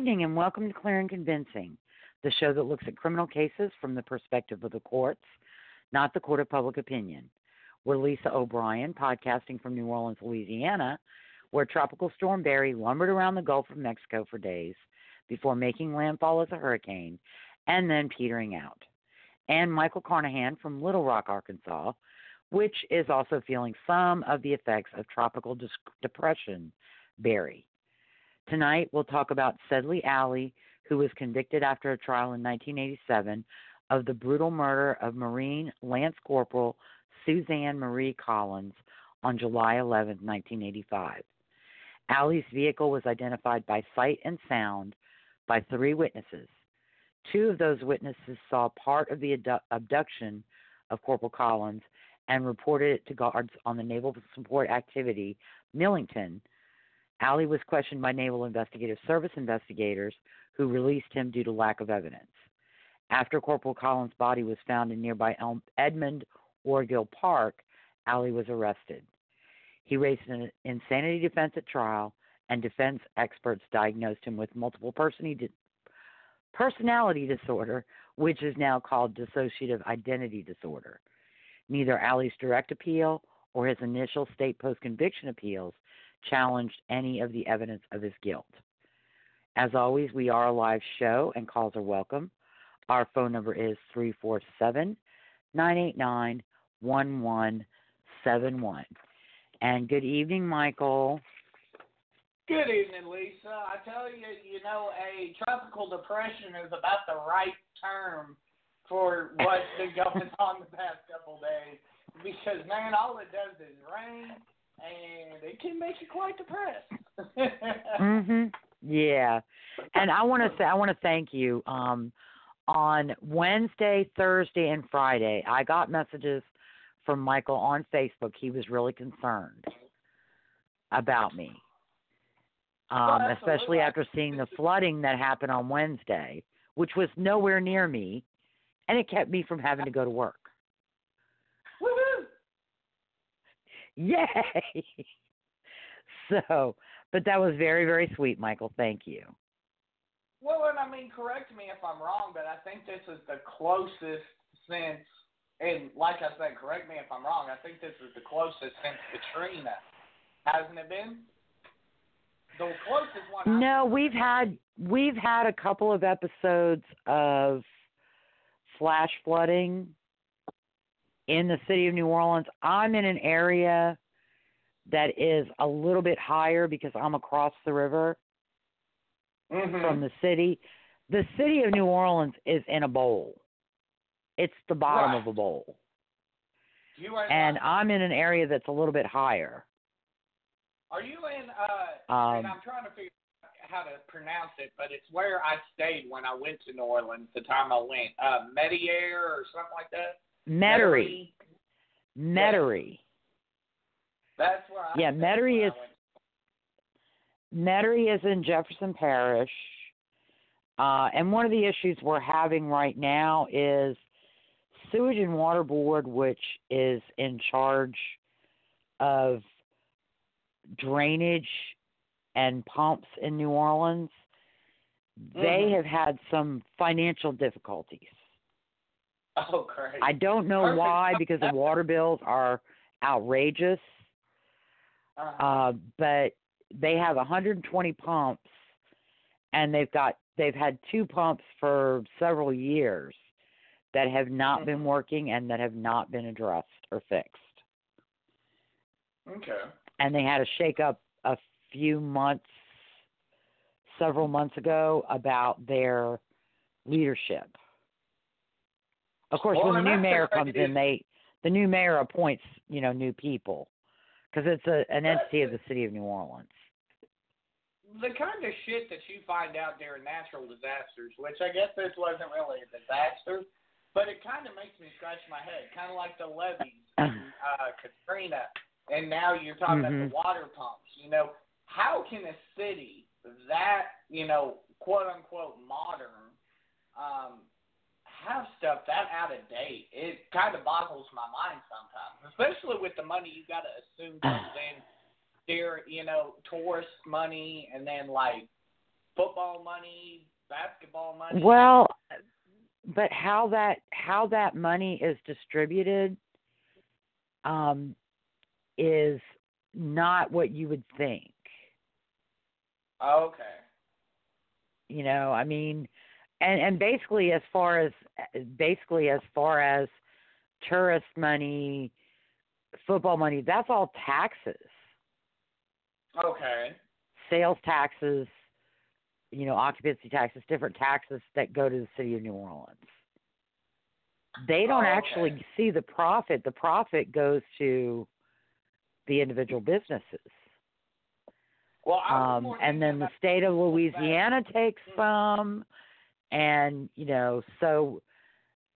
Evening and welcome to Clear and Convincing, the show that looks at criminal cases from the perspective of the courts, not the court of public opinion. We're Lisa O'Brien, podcasting from New Orleans, Louisiana, where Tropical Storm Barry lumbered around the Gulf of Mexico for days before making landfall as a hurricane and then petering out. And Michael Carnahan from Little Rock, Arkansas, which is also feeling some of the effects of tropical depression, Barry. Tonight, we'll talk about Sedley Alley, who was convicted after a trial in 1987 of the brutal murder of Marine Lance Corporal Suzanne Marie Collins on July 11, 1985. Alley's vehicle was identified by sight and sound by three witnesses. Two of those witnesses saw part of the abdu- abduction of Corporal Collins and reported it to guards on the Naval Support Activity Millington. Alley was questioned by Naval Investigative Service investigators who released him due to lack of evidence. After Corporal Collins' body was found in nearby Elm- Edmund Orgill Park, Alley was arrested. He raised an insanity defense at trial, and defense experts diagnosed him with multiple personality personality disorder, which is now called dissociative identity disorder. Neither Alley's direct appeal or his initial state post conviction appeals challenged any of the evidence of his guilt. As always, we are a live show and calls are welcome. Our phone number is 347 989 1171. And good evening, Michael. Good evening, Lisa. I tell you, you know, a tropical depression is about the right term for what's been going on the past couple days. Because man, all it does is rain, and it can make you quite depressed. Mhm. Yeah. And I want to say I want to thank you. Um on Wednesday, Thursday and Friday, I got messages from Michael on Facebook. He was really concerned about me. Um Well, especially after seeing the flooding that happened on Wednesday, which was nowhere near me and it kept me from having to go to work. Yay. So, but that was very very sweet, Michael. Thank you. Well, and I mean, correct me if I'm wrong, but I think this is the closest since, and like I said, correct me if I'm wrong. I think this is the closest since Katrina, hasn't it been? The closest one. No, we've had we've had a couple of episodes of flash flooding in the city of New Orleans. I'm in an area that is a little bit higher because I'm across the river Mhm. from the city. The city of New Orleans is in a bowl. It's the bottom Right. of a bowl. And not- I'm in an area that's a little bit higher. Are you in? Uh, Um, and I'm trying to figure. Out how to pronounce it, but it's where I stayed when I went to New Orleans. The time I went, uh, Mediaire or something like that. Metairie. Metairie. That's where I. Yeah, Metairie is- Metairie is in Jefferson Parish. Uh, and one of the issues we're having right now is Sewage and Water Board, which is in charge of drainage and pumps in New Orleans. They Mhm. have had some financial difficulties. Oh, great. I don't know Perfect. why, because the water bills are outrageous. Uh-huh. uh, but they have 120 pumps, and they've got they've had two pumps for several years that have not been Mhm. working and that have not been addressed or fixed. okay. And they had a shake up a few months, several months ago about their leadership. Of course, Well, when the new mayor comes in, they the new mayor appoints you know new people because it's a an entity of the city of New Orleans. The kind of shit that you find out during natural disasters, which I guess this wasn't really a disaster, but it kind of makes me scratch my head, kind of like the levees, in, uh, Katrina, and now you're talking about Mhm. the water pumps. You know, how can a city that you know, quote unquote modern, um, have stuff that out of date? It kind of boggles my mind sometimes, especially with the money you got to assume comes in there, you know, tourist money and then like football money, basketball money. Well, but how that how that money is distributed um, is not what you would think. okay. You know, I mean, and and basically as far as basically as far as tourist money, football money, that's all taxes, Okay. sales taxes, you know, occupancy taxes, different taxes that go to the city of New Orleans. They don't Oh, okay. actually see the profit. The profit goes to the individual businesses. Well, Um, and then the state of Louisiana takes Mm. some, and you know, so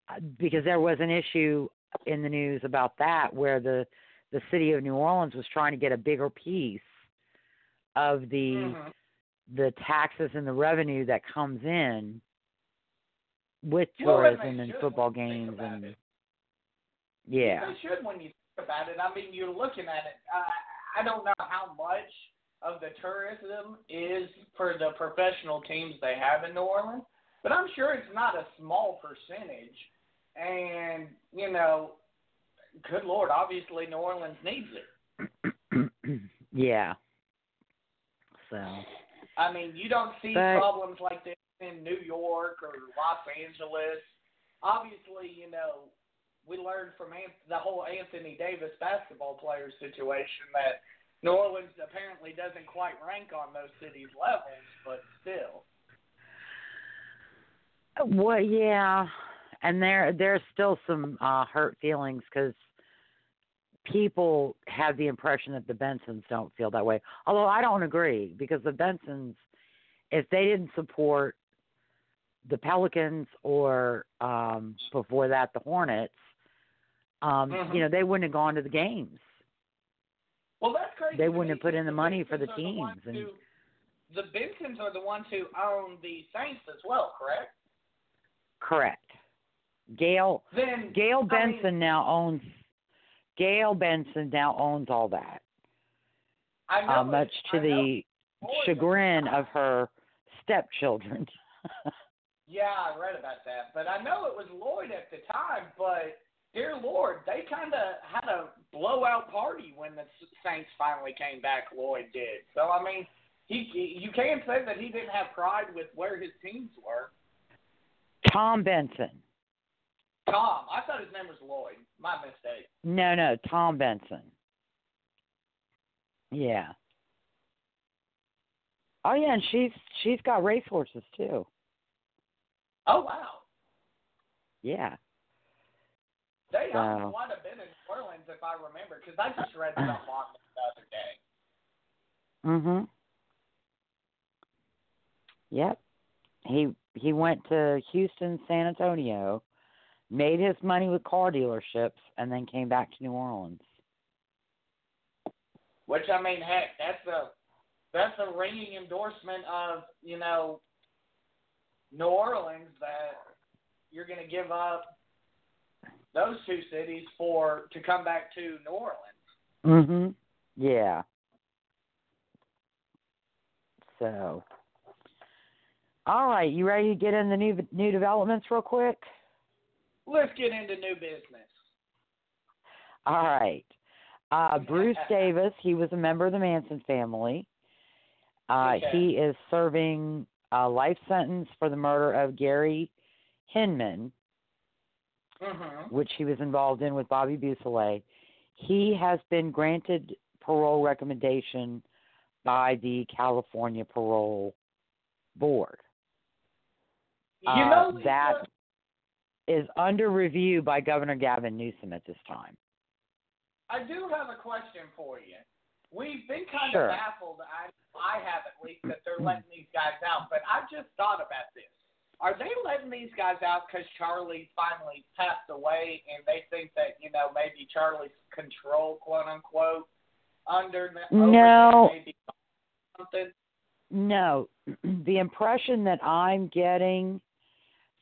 uh, because there was an issue in the news about that where the the city of New Orleans was trying to get a bigger piece of the Mhm. the taxes and the revenue that comes in with Well, and tourism and football when you think games and yeah. They should when you think about it. I mean, you're looking at it. I I don't know how much of the tourism is for the professional teams they have in New Orleans, but I'm sure it's not a small percentage. And you know, good lord, obviously New Orleans needs it. yeah. So I mean, you don't see But- problems like this in New York or Los Angeles. Obviously, you know, we learned from the whole Anthony Davis basketball player situation that New Orleans apparently doesn't quite rank on those cities' levels, but still. Well, yeah, and there there's still some uh, hurt feelings because people have the impression that the Bensons don't feel that way. Although I don't agree because the Bensons, if they didn't support the Pelicans or um, before that the Hornets, um, Mhm. you know they wouldn't have gone to the games. Well, that's crazy. They wouldn't have put in the money for the Bensons are ones teams and- who- the Bensons are the ones who own the Saints as well, correct? Correct. Gail Then Gail I mean- Benson now owns. Gail Benson now owns all that. I know uh, much to the chagrin of her stepchildren. Yeah, I read about that, but I know it was Lloyd at the time. But dear Lord, they kind of had a blowout party when the Saints finally came back. Lloyd did. So I mean, he you can't say that he didn't have pride with where his teams were. Tom Benson. Tom, I thought his name was Lloyd. My mistake. No, no, Tom Benson. Yeah. Oh yeah, and she's she's got racehorses too. Oh wow, Yeah. they So- um, might have been in New Orleans if I remember, because I just read something on them the other day. Mhm. Yep. He he went to Houston, San Antonio, made his money with car dealerships, and then came back to New Orleans. Which I mean, heck, that's a that's a ringing endorsement of you know New Orleans that you're going to give up those two cities for to come back to New Orleans. Mhm. Yeah. So, all right, you ready to get in the new new developments real quick? Let's get into new business. All right. Uh, Bruce Davis, he was a member of the Manson family. Uh, Okay. He is serving a life sentence for the murder of Gary Hinman, Mhm. which he was involved in with Bobby Beausoleil. He has been granted parole recommendation by the California Parole Board. You Uh, know that is under review by Governor Gavin Newsom at this time. I do have a question for you. We've been kind Sure. of baffled. I I have at least that they're letting these guys out, but I just thought about this. Are they letting these guys out because Charlie finally passed away, and they think that you know maybe Charlie's control, quote unquote, under the No. maybe something? No, the impression that I'm getting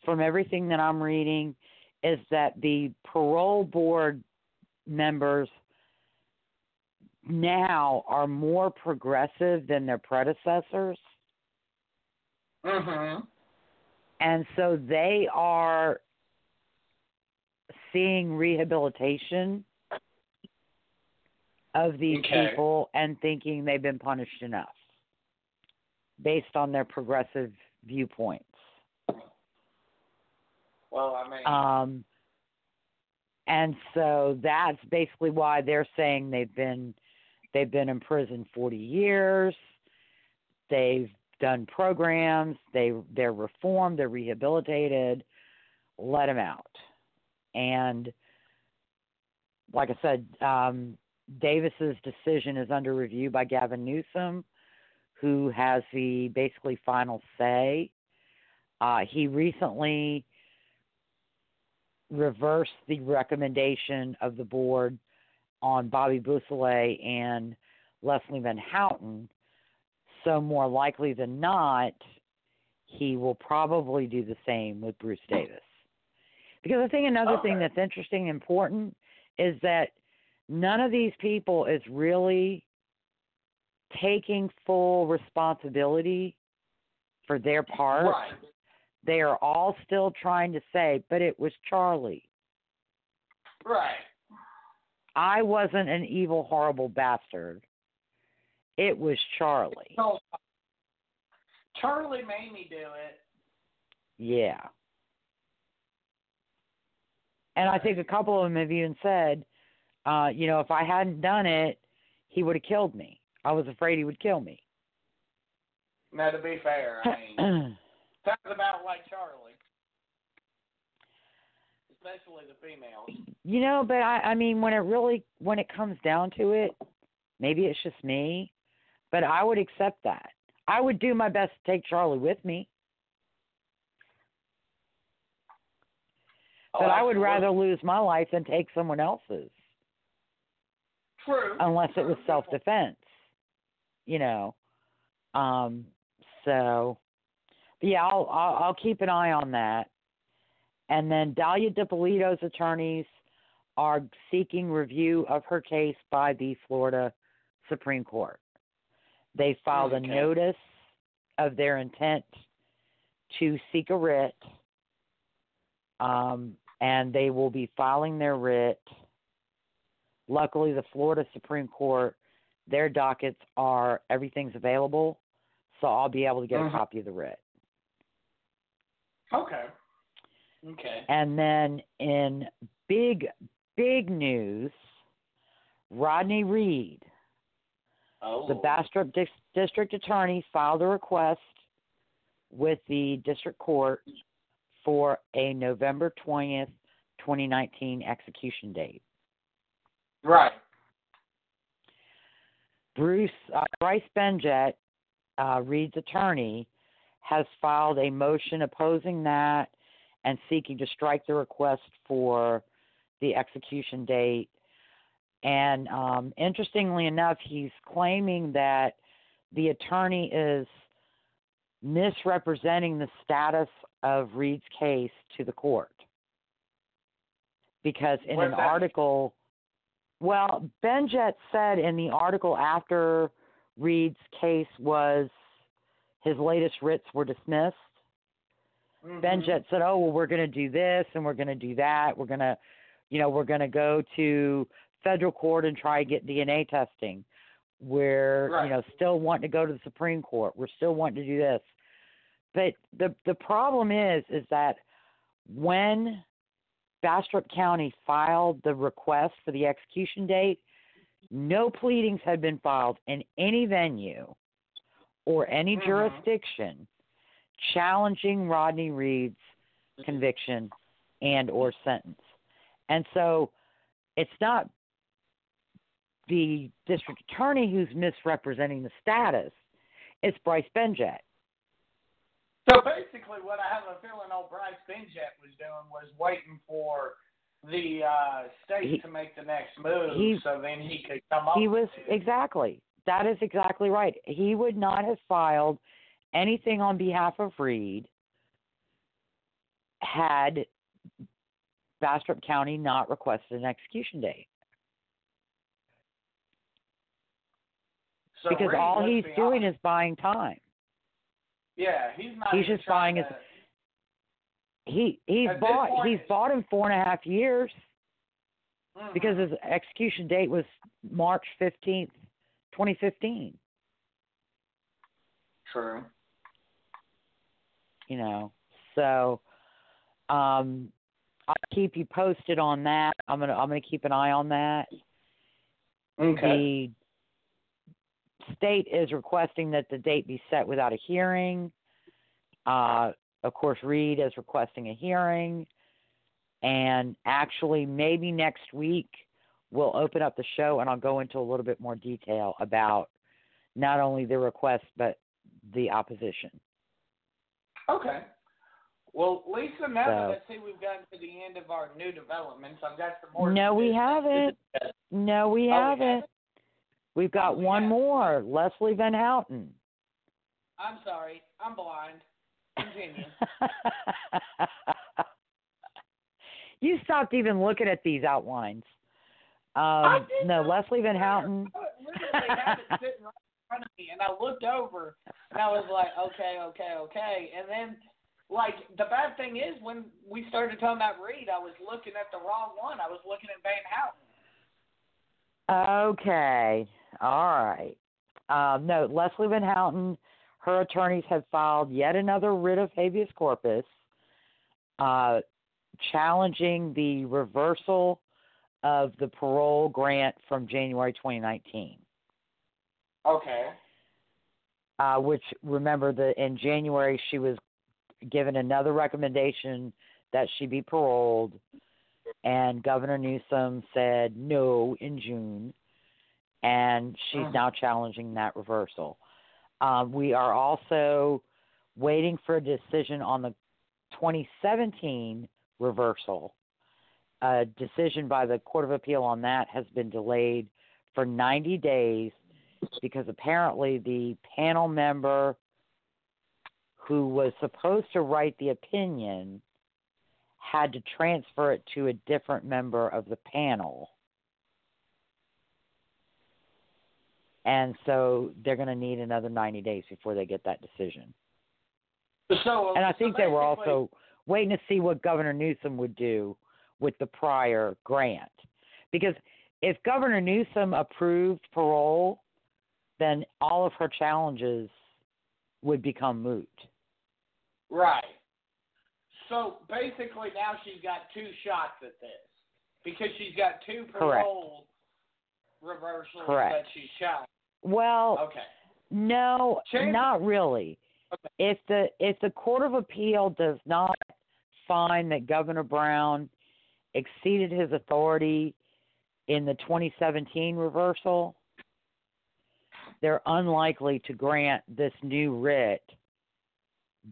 from everything that I'm reading is that the parole board members now are more progressive than their predecessors. Mm-hmm. And so they are seeing rehabilitation of these Okay. people and thinking they've been punished enough based on their progressive viewpoints. Well, I mean, Um, and so that's basically why they're saying they've been they've been in prison 40 years. They've done programs. They they're reformed. They're rehabilitated. Let them out. And like I said, um, Davis's decision is under review by Gavin Newsom, who has the basically final say. Uh, he recently reversed the recommendation of the board on Bobby Beausoleil and Leslie Van Houten. So more likely than not, he will probably do the same with Bruce Davis. Because I think another thing that's interesting and important is that none of these people is really taking full responsibility for their part right. They are all still trying to say, but it was Charlie. Right. I wasn't an evil, horrible bastard. It was Charlie. So Charlie made me do it. Yeah. And I think a couple of them have even said, uh, you know, if I hadn't done it, he would have killed me. I was afraid he would kill me. Now, to be fair, I mean, sounds about like Charlie, especially the females. you know, but I, I mean, when it really, when it comes down to it, maybe it's just me, but I would accept that. I would do my best to take Charlie with me, Oh, but I would rather lose my life than take someone else's, True. unless it was self-defense. You know, um, so yeah, I'll, I'll I'll keep an eye on that. And then Dalia Dippolito's attorneys are seeking review of her case by the Florida Supreme Court. They filed Okay. a notice of their intent to seek a writ, um, and they will be filing their writ. Luckily, the Florida Supreme Court, their dockets are everything's available, so I'll be able to get Mhm. a copy of the writ. Okay. Okay. And then in big, big news, Rodney Reed, Oh. the Bastrop Dis- District Attorney, filed a request with the District Court for a November 20th, 2019 execution date. Right. Bruce uh, Bryce Benjet, uh, Reed's attorney, has filed a motion opposing that and seeking to strike the request for the execution date. And um, interestingly enough, he's claiming that the attorney is misrepresenting the status of Reed's case to the court. Because in What's an that article, well, Benjet said in the article after Reed's case was his latest writs were dismissed. Mhm. Benjet said, "Oh, well, we're going to do this and we're going to do that. We're going to, you know, we're going to go to federal court and try to get DNA testing. We're, Right. you know, still wanting to go to the Supreme Court. We're still wanting to do this." But the the problem is, is that when Bastrop County filed the request for the execution date, no pleadings had been filed in any venue or any Mhm. jurisdiction challenging Rodney Reed's conviction and or sentence. And so it's not the district attorney who's misrepresenting the status, it's Bryce Benjet. So basically, what I have a feeling old Bryce Benjet was doing was waiting for the uh, state He- to make the next move, he- so then he could come up. He was exactly. That is exactly right. He would not have filed anything on behalf of Reed had Bastrop County not requested an execution date. So because Reed, all he's be doing honest, is buying time. yeah, he's not. he's just buying his- to- He he's At bought point- he's bought him four and a half years Mhm. because his execution date was March fifteenth, twenty fifteen. True. you know. So um I'll keep you posted on that. I'm gonna I'm gonna keep an eye on that. Okay. The state is requesting that the date be set without a hearing. Uh of course Reed is requesting a hearing. And actually maybe next week we'll open up the show and I'll go into a little bit more detail about not only the request but the opposition. Okay. Well, Lisa, now So- that I see we've gotten to the end of our new developments, I've got some more. No, we haven't. No, we Oh, haven't. haven't? We've got Oh, we one haven't. more. Leslie Van Houten. I'm sorry. I'm blind. Continue. you stopped even looking at these outlines. Um, no, Leslie Van. Houten. Literally sitting right in front of me, and I looked over, and I was like, okay, okay, okay. And then, like, the bad thing is, when we started talking about Reed, I was looking at the wrong one. I was looking at Van Houten. Okay. All right. Um, no, Leslie Van Houten, her attorneys have filed yet another writ of habeas corpus uh, challenging the reversal of the parole grant from January 2019. Okay. uh, which remember the in January she was given another recommendation that she be paroled, and Governor Newsom said no in June, and she's Mhm. now challenging that reversal. Um, we are also waiting for a decision on the 2017 reversal. A decision by the Court of Appeal on that has been delayed for 90 days because apparently the panel member who was supposed to write the opinion had to transfer it to a different member of the panel. And so they're going to need another 90 days before they get that decision. So, And I so think they were also waiting to see what Governor Newsom would do with the prior grant. Because if Governor Newsom approved parole, then all of her challenges would become moot. Right. So basically, now she's got two shots at this because she's got two Correct. parole reversals Correct. that she's shot. Well, Okay. no, Change- not really. Okay. If the if the Court of Appeal does not find that Governor Brown exceeded his authority in the 2017 reversal, they're unlikely to grant this new writ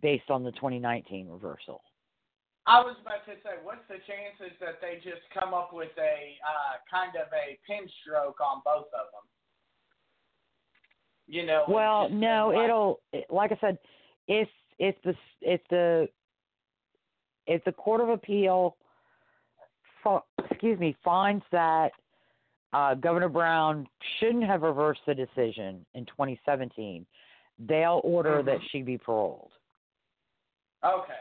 based on the 2019 reversal. I was about to say, what's the chances that they just come up with a uh, kind of a pin stroke on both of them? You know. Well, no, like- it'll like I said, if if the if the if the court of appeal, excuse me, finds that uh, Governor Brown shouldn't have reversed the decision in 2017, they'll order that Mhm. she be paroled. Okay.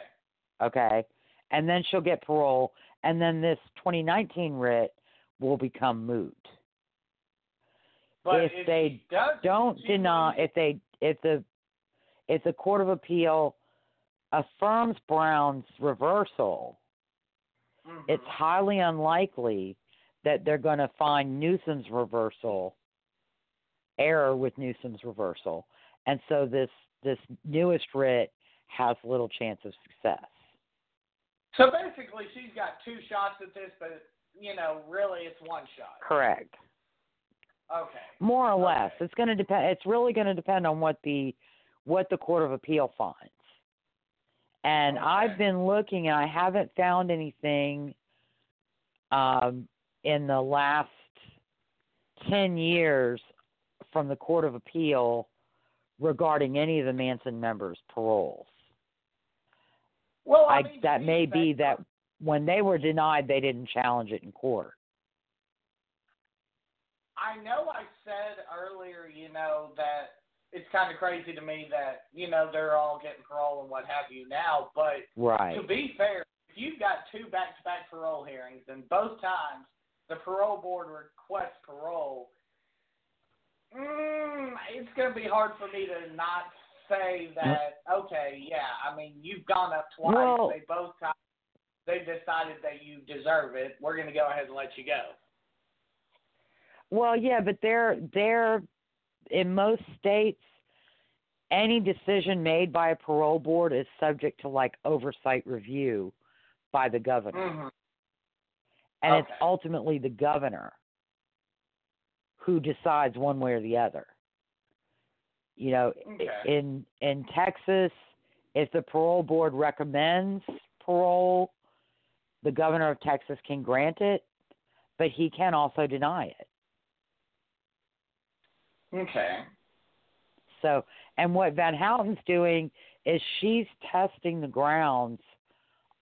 Okay, and then she'll get parole, and then this 2019 writ will become moot. But If if they don't deny if they if the if the court of appeal affirms Brown's reversal, Mhm. it's highly unlikely that they're going to find Newsom's reversal error with Newsom's reversal, and so this this newest writ has little chance of success. So basically, she's got two shots at this, but you know, really, it's one shot. Correct. Okay. More or less, it's going to depend. It's really going to depend on what the what the court of appeal finds. And Okay. I've been looking, and I haven't found anything um, in the last ten years from the court of appeal regarding any of the Manson members' paroles. Well, I, mean, that may be fair- that when they were denied, they didn't challenge it in court. I know I said earlier, you know, that it's kind of crazy to me that you know they're all getting parole and what have you now, but Right. to be fair, if you've got two back-to-back parole hearings and both times the parole board requests parole, mm, it's going to be hard for me to not say that. Okay, yeah, I mean you've gone up twice. Well- they both times they decided that you deserve it. We're going to go ahead and let you go. Well, yeah, but they're they're in most states any decision made by a parole board is subject to like oversight review by the governor. Mm-hmm. And it's ultimately the governor who decides one way or the other. You know, Okay. in in Texas, if the parole board recommends parole, the governor of Texas can grant it, but he can also deny it. Okay. So, and what Van Houten's doing is she's testing the grounds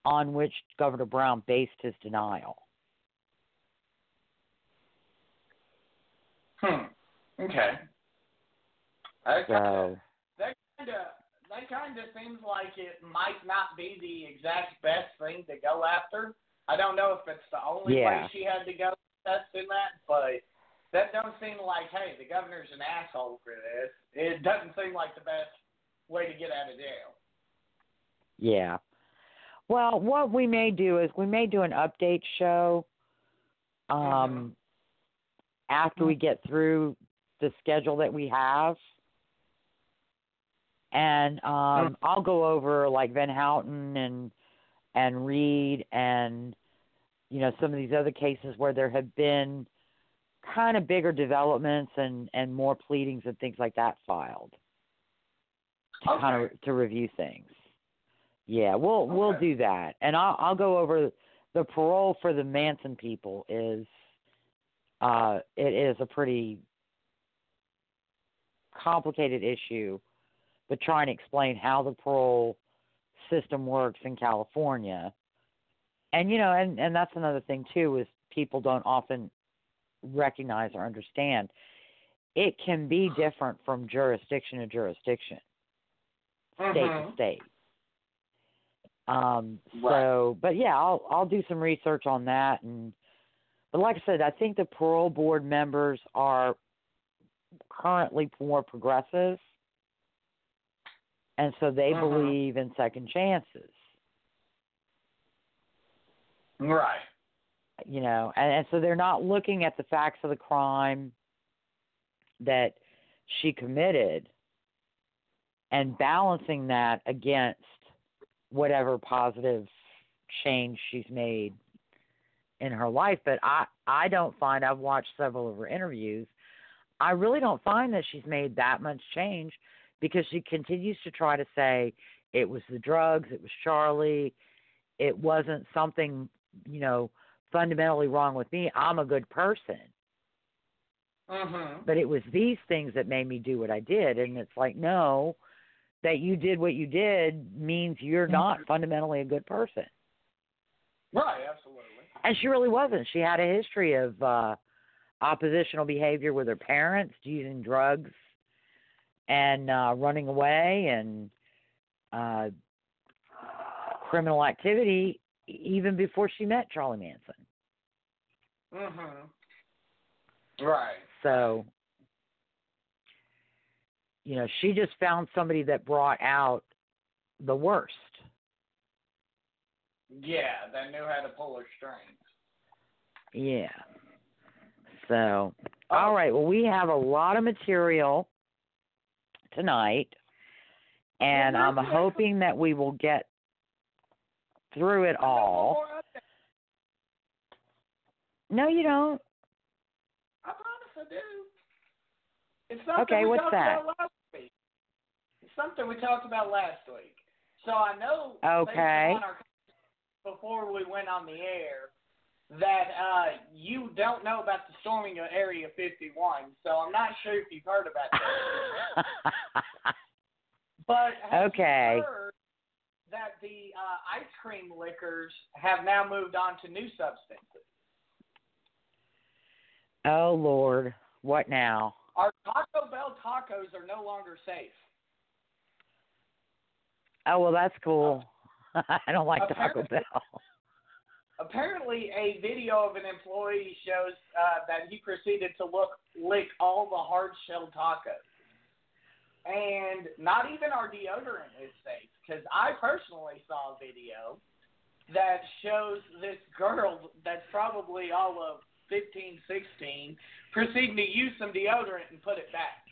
on which Governor Brown based his denial. Hmm. Okay. That So, that kind of that kind of seems like it might not be the exact best thing to go after. I don't know if it's the only Yeah. way she had to go testing that, but that don't seem like hey, the governor's an asshole for this. It doesn't seem like the best way to get out of jail. yeah. Well, what we may do is we may do an update show um after we get through the schedule that we have. And um I'll go over like Van Houten and and Reed and you know some of these other cases where there have been kind of bigger developments and and more pleadings and things like that filed to kind of to review things. Yeah, we'll we'll do that, and I'll I'll go over the parole for the Manson people is uh it is a pretty complicated issue, but trying to explain how the parole system works in California. And you know, and and that's another thing too is people don't often recognize or understand. It can be different from jurisdiction to jurisdiction, state to Mhm. state. Um, Right. so, but yeah, I'll I'll do some research on that, and but like I said, I think the parole board members are currently more progressive, and so they Mhm. believe in second chances. Right. You know, and, and so they're not looking at the facts of the crime that she committed and balancing that against whatever positive change she's made in her life. But I, I don't find I've watched several of her interviews. I really don't find that she's made that much change because she continues to try to say It was the drugs. It was Charlie. It wasn't something, you know, fundamentally wrong with me. I'm a good person. Mhm. But it was these things that made me do what I did. And it's like, no, that you did what you did means you're not fundamentally a good person. Right, absolutely. And she really wasn't. She had a history of uh oppositional behavior with her parents, using drugs and uh running away and uh criminal activity even before she met Charlie Manson. Mhm. Right. So, you know, she just found somebody that brought out the worst. Yeah, that knew how to pull her strings. Yeah. So, all right. Well, we have a lot of material tonight, and I'm hoping that we will get through it all. No, you don't. I promise I do. It's something Okay, we what's talked that? about last week. It's something we talked about last week. So I know Okay. our before we went on the air that uh, you don't know about the storming of Area 51. So I'm not sure if you've heard about that. But Okay. That the uh, ice cream liquors have now moved on to new substances? oh Lord, what now? Our Taco Bell tacos are no longer safe. Oh well, that's cool. I don't like Taco Bell. Apparently, a video of an employee shows uh, that he proceeded to look lick all the hard shell tacos, and not even our deodorant is safe. Because I personally saw a video that shows this girl that's probably all of 15, 16, proceeding to use some deodorant and put it back.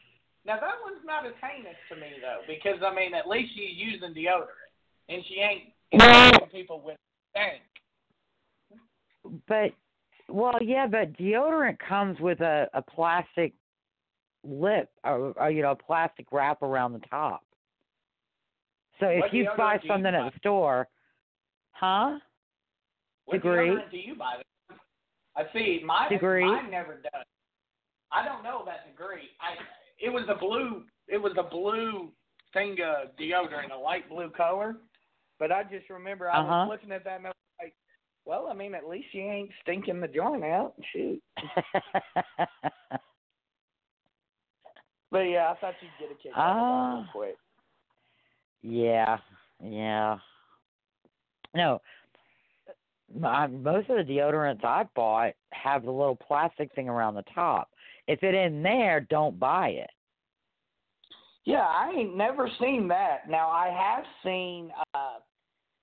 Now that one's not as heinous to me though, because I mean at least she's using deodorant, and she ain't infecting people with stank. But well, yeah, but deodorant comes with a a plastic lip or, or you know a plastic wrap around the top. So if What you buy you something buy? at the store, huh? What Degree. do you buy? I see. My Degree. mine never does. I don't know about degree. I it was a blue. It was a blue thing uh, deodorant, a light blue color. But I just remember I Uh-huh. was looking at that and I was like, well, I mean, at least you ain't stinking the joint out. Shoot. But yeah, I thought you'd get a kick out of that Ah. real quick. Yeah, yeah. No, my, most of the deodorants I bought have the little plastic thing around the top. If it in there, don't buy it. Yeah, I ain't never seen that. Now I have seen. uh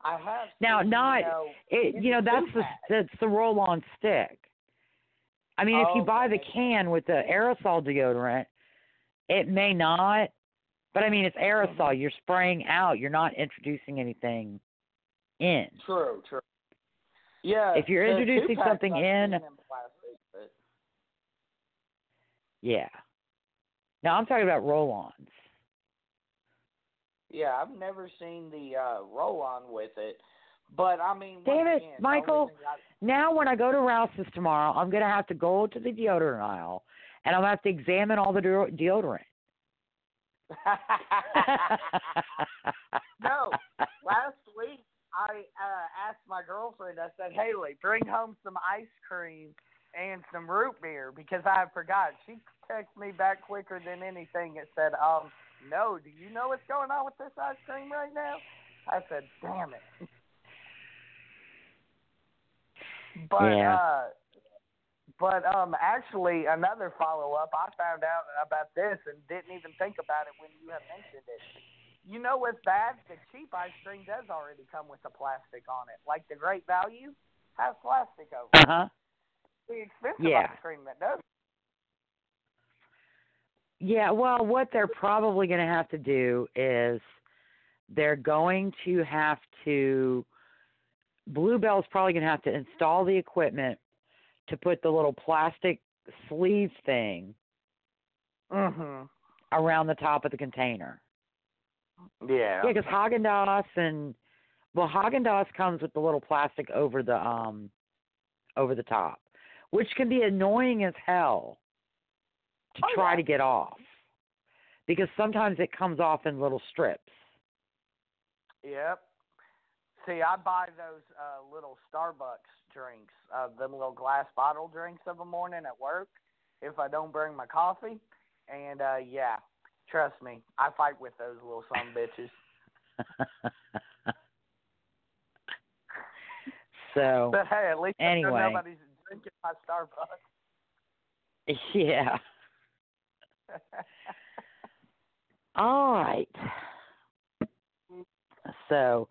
I have. Now, seen, not- You know, It, you know, that's the that's the roll-on stick. I mean, if you buy the can with the aerosol deodorant, it may not, but I mean, it's Mm-hmm. aerosol. You're spraying out. You're not introducing anything in. True, true. Yeah. If you're introducing something I've in- plastic, but Yeah. Now I'm talking about roll-ons. yeah, I've never seen the uh roll-on with it. But I mean, Damn it, again, Michael. I- Now, when I go to Rouse's tomorrow, I'm going to have to go to the deodorant aisle, and I'm to have to examine all the deo- deodorant. no, last week I uh, asked my girlfriend. I said, "Haley, bring home some ice cream and some root beer because I forgot." She texted me back quicker than anything. It said, "Um, no. Do you know what's going on with this ice cream right now?" I said, "Damn it." But Yeah. uh but um actually another follow up I found out about this and didn't even think about it when you had mentioned it. You know what's bad? The cheap ice cream does already come with the plastic on it. Like the great value has plastic over it. Uh huh. The expensive Yeah. ice cream that does. Yeah, well, what they're probably going to have to do is they're going to have to. Bluebell's probably going to have to install the equipment to put the little plastic sleeve thing Mhm. around the top of the container. Yeah. Yeah, because Haagen Dazs and well, Haagen Dazs comes with the little plastic over the um over the top, which can be annoying as hell to Oh, try yeah. to get off because sometimes it comes off in little strips. Yep. See, I buy those uh little Starbucks drinks, uh them little glass bottle drinks of a morning at work if I don't bring my coffee. And uh yeah, trust me, I fight with those little son bitches. so But hey, at least Anyway. nobody's drinking my Starbucks. yeah. All right. So,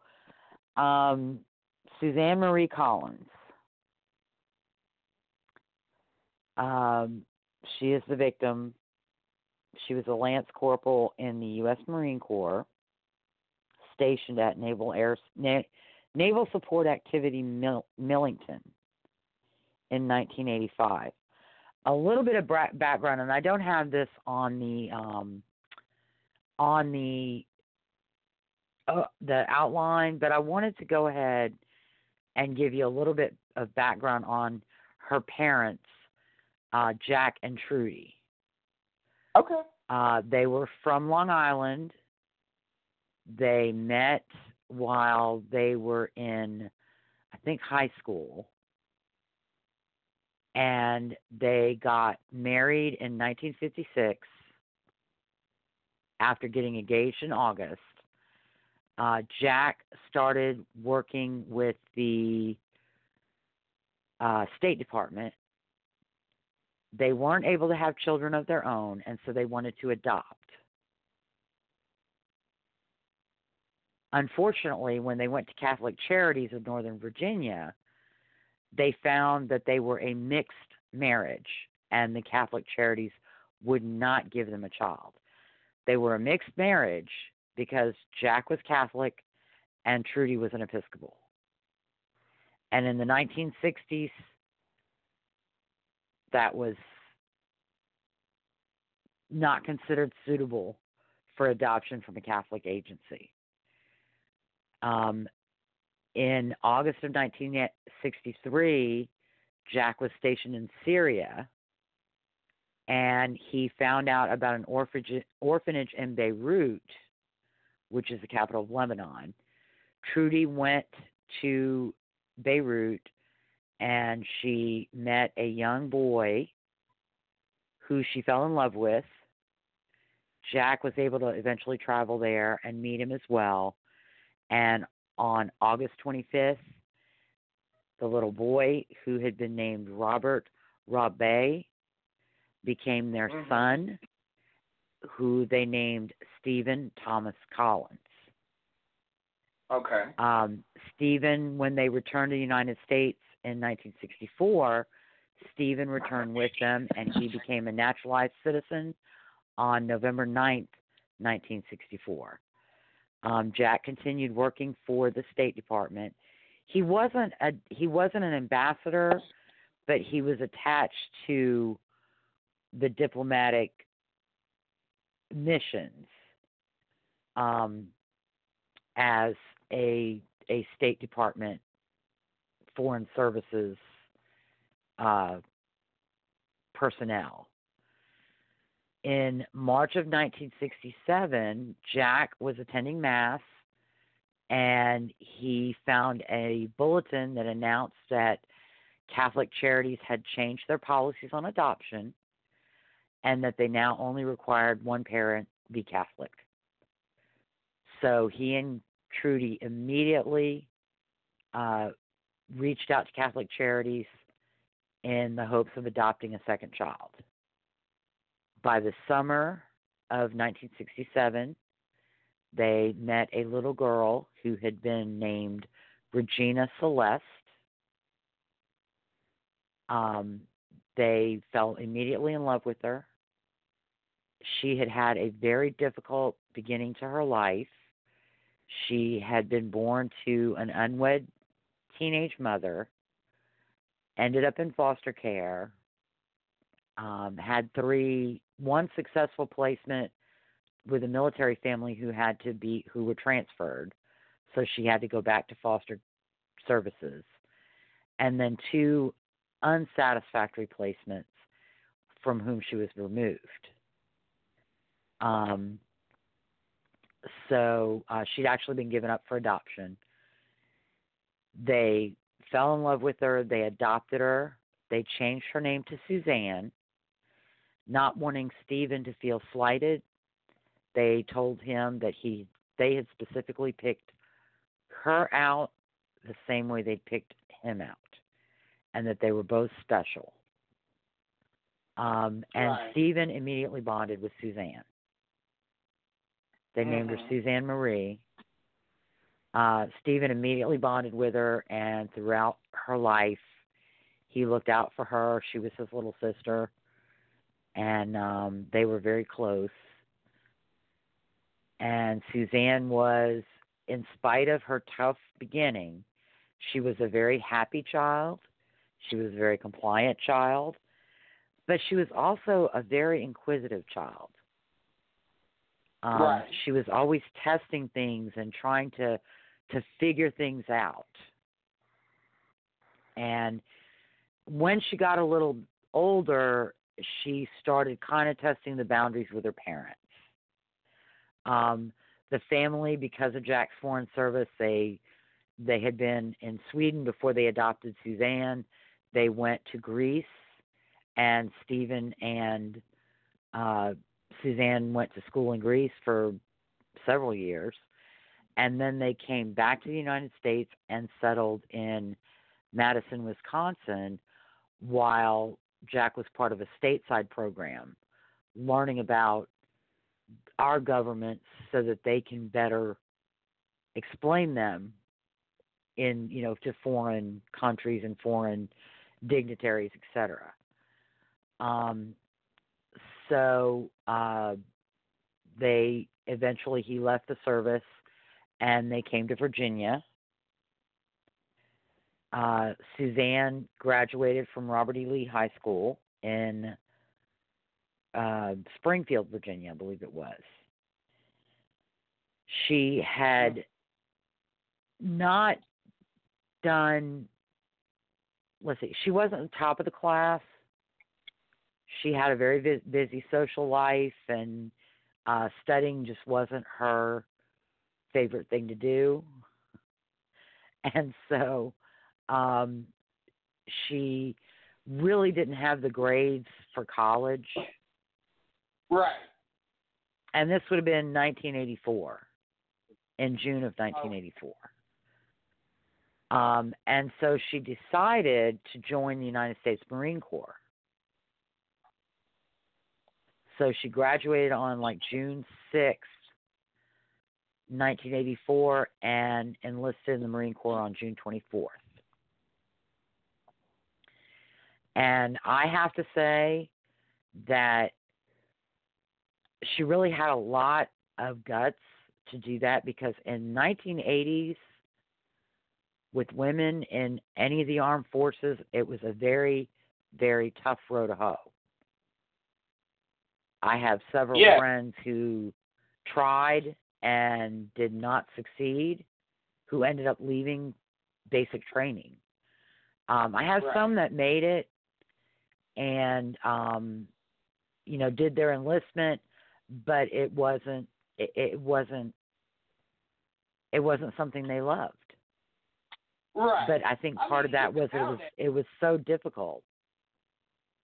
um, Suzanne Marie Collins. Um, she is the victim. She was a lance corporal in the U.S. Marine Corps, stationed at Naval Air Na- Naval Support Activity Mill- Millington in 1985 a little bit of bra- background, and I don't have this on the um, on the uh, the outline, but I wanted to go ahead and give you a little bit of background on her parents, uh, Jack and Trudy. Okay. Uh, they were from Long Island. They met while they were in, I think, high school. And they got married in 1956 after getting engaged in August. Uh, Jack started working with the uh, State Department. They weren't able to have children of their own, and so they wanted to adopt. Unfortunately, when they went to Catholic Charities of Northern Virginia, they found that they were a mixed marriage, and the Catholic Charities would not give them a child. They were a mixed marriage because Jack was Catholic and Trudy was an Episcopal. And in the 1960s, that was not considered suitable for adoption from a Catholic agency. Um, in August of 1963, Jack was stationed in Syria and he found out about an orphanage, orphanage in Beirut, which is the capital of Lebanon. Trudy went to Beirut and she met a young boy who she fell in love with. Jack was able to eventually travel there and meet him as well. And on August 25th, the little boy who had been named Robert Rabe became their Mhm. son, who they named Stephen Thomas Collins. Okay. Um, Stephen, when they returned to the United States in 1964, Stephen returned with them and he became a naturalized citizen on November 9th, 1964. Um, Jack continued working for the State Department. He wasn't a he wasn't an ambassador, but he was attached to the diplomatic missions um, as a a State Department Foreign Services uh, personnel. In March of 1967, Jack was attending Mass and he found a bulletin that announced that Catholic Charities had changed their policies on adoption and that they now only required one parent be Catholic. So he and Trudy immediately uh, reached out to Catholic Charities in the hopes of adopting a second child. By the summer of 1967, they met a little girl who had been named Regina Celeste. Um, they fell immediately in love with her. She had had a very difficult beginning to her life. She had been born to an unwed teenage mother, ended up in foster care, um, had three, one successful placement, with a military family who had to be who were transferred, so she had to go back to foster services, and then two unsatisfactory placements from whom she was removed. Um, so uh, she'd actually been given up for adoption. They fell in love with her. They adopted her. They changed her name to Suzanne, not wanting Stephen to feel slighted. They told him that he they had specifically picked her out the same way they picked him out, and that they were both special. Um, and Right. Stephen immediately bonded with Suzanne. They named her Mhm. Suzanne Marie. Uh, Stephen immediately bonded with her, and throughout her life, he looked out for her. She was his little sister, and um, they were very close. And Suzanne was, in spite of her tough beginning, she was a very happy child. She was a very compliant child, but she was also a very inquisitive child. Um, Right. She was always testing things and trying to to figure things out. And when she got a little older, she started kind of testing the boundaries with her parents. Um, the family, because of Jack's foreign service, they they had been in Sweden before they adopted Suzanne. They went to Greece, and Stephen and uh, Suzanne went to school in Greece for several years, and then they came back to the United States and settled in Madison, Wisconsin, while Jack was part of a stateside program, learning about our government so that they can better explain them in you know to foreign countries and foreign dignitaries, etc. Um, so uh, they eventually he left the service and they came to Virginia. Uh, Suzanne graduated from Robert E. Lee High School in uh, Springfield, Virginia, I believe it was. She had not done, let's see, she wasn't top of the class. She had a very bu- busy social life, and uh, studying just wasn't her favorite thing to do. And so um, she really didn't have the grades for college. Right. And this would have been 1984, in June of 1984. Um, and so she decided to join the United States Marine Corps. So she graduated on like June 6th, 1984, and enlisted in the Marine Corps on June 24th. And I have to say that she really had a lot of guts to do that because in 1980s with women in any of the armed forces it was a very very tough road to hoe i have several Yeah. friends who tried and did not succeed who ended up leaving basic training um i have Right. some that made it and um you know did their enlistment but it wasn't it, it wasn't it wasn't something they loved Right. but i think I part of that was it was it was so difficult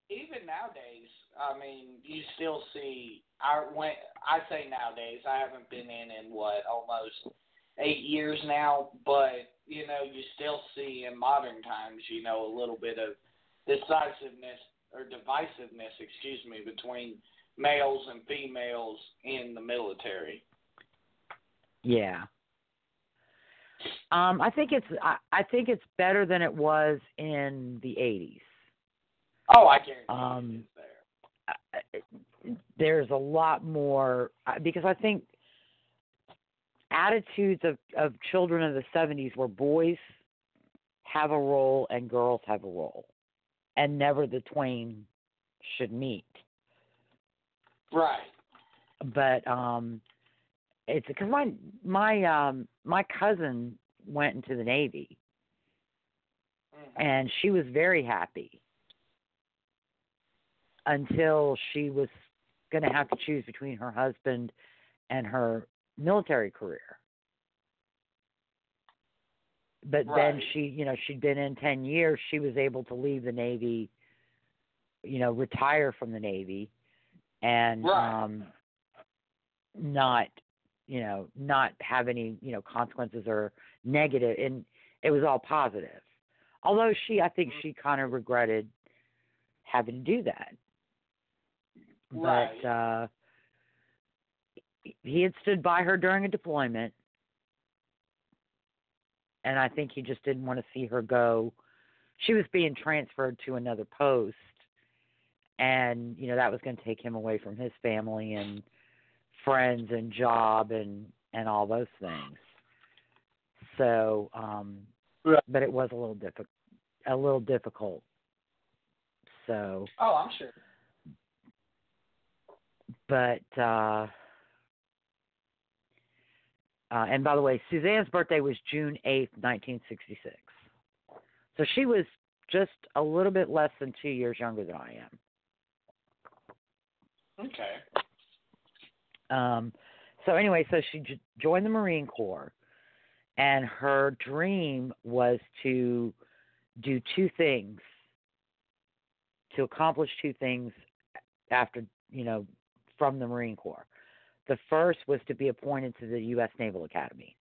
even nowadays, I mean, you still see. I when I say nowadays, I haven't been in in what almost eight years now, but you know, you still see in modern times, you know, a little bit of decisiveness or divisiveness, excuse me, between males and females in the military. yeah um i think it's i, I think it's better than it was in the 80s Oh, I guarantee Um, it's there. There's a lot more uh, because I think attitudes of of children of the 70s where boys have a role and girls have a role and never the twain should meet. Right. but um, it's because my my um my cousin went into the Navy, Mhm. and she was very happy until she was going to have to choose between her husband and her military career. But then she, you know, she'd been in 10 years, she was able to leave the Navy, you know, retire from the Navy and Right. um not, you know, not have any, you know, consequences or negative and it was all positive. Although she I think she kind of regretted having to do that. Right. But uh he had stood by her during a deployment and I think he just didn't want to see her go. She was being transferred to another post and you know that was going to take him away from his family and friends and job and and all those things. So, um Right. but it was a little difficult a little difficult. So, Oh, I'm sure. But uh uh and by the way, Suzanne's birthday was June eighth, nineteen sixty six. So she was just a little bit less than two years younger than I am. Okay. Um, so anyway, so she j- joined the Marine Corps, and her dream was to do two things, to accomplish two things after you know from the Marine Corps. The first was to be appointed to the U.S. Naval Academy.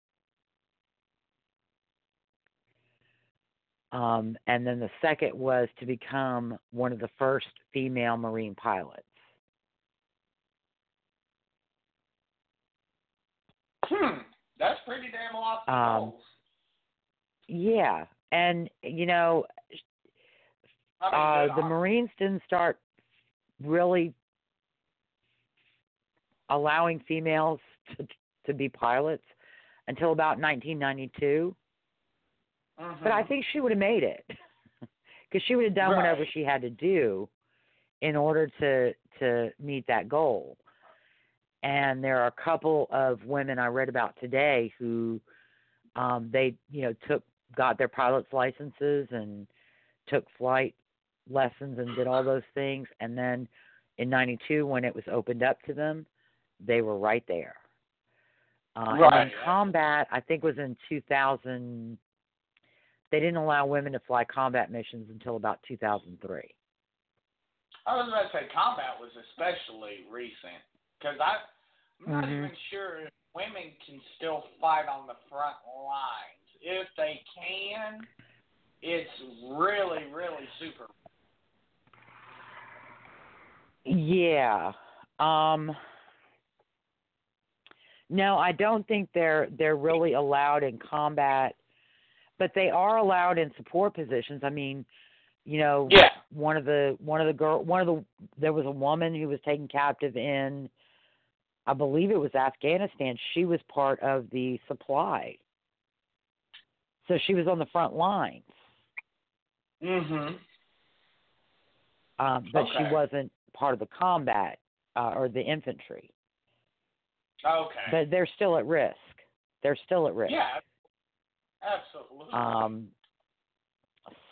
Um, and then the second was to become one of the first female Marine pilots. Hmm. That's pretty damn lofty Um. Yeah, and you know, I mean, uh, the Marines didn't start really allowing females to to be pilots until about 1992. But I think she would have made it because she would have done whatever she had to do in order to to meet that goal. And there are a couple of women I read about today who um they you know took got their pilot's licenses and took flight lessons and did all those things and then in 92 when it was opened up to them they were right there uh, and Right. then combat i think was in 2000 they didn't allow women to fly combat missions until about 2003 I was about to say combat was especially recent because I'm not Mhm. even sure if women can still fight on the front lines. If they can, it's really, really super. Yeah. Um No, I don't think they're they're really allowed in combat, but they are allowed in support positions. I mean, you know, Yeah. one of the one of the girl one of the there was a woman who was taken captive in I believe it was Afghanistan. She was part of the supply. So she was on the front lines. Mhm. Um, but she wasn't part of the combat uh, or the infantry. Okay. but they're still at risk. They're still at risk. yeah. Absolutely. Um,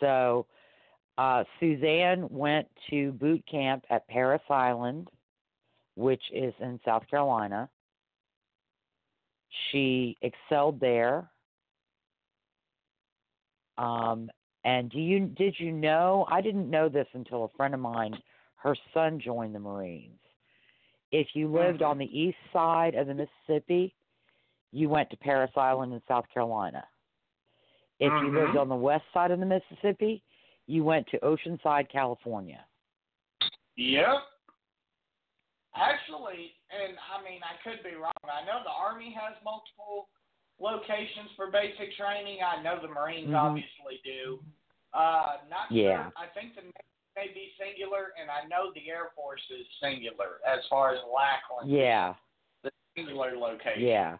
so uh, Suzanne went to boot camp at Parris Island, which is in South Carolina. She excelled there. Um, and do you did you know? I didn't know this until a friend of mine. Her son joined the Marines. If you lived Mhm. on the east side of the Mississippi, you went to Parris Island in South Carolina. If you lived Mhm. on the west side of the Mississippi, you went to Oceanside, California. Yep. Actually, and I mean, I could be wrong. I know the Army has multiple locations for basic training. I know the Marines Mhm. obviously do. Uh, not Yeah. sure. I think the Navy may be singular, and I know the Air Force is singular as far as Lackland. Yeah, The singular location. yeah.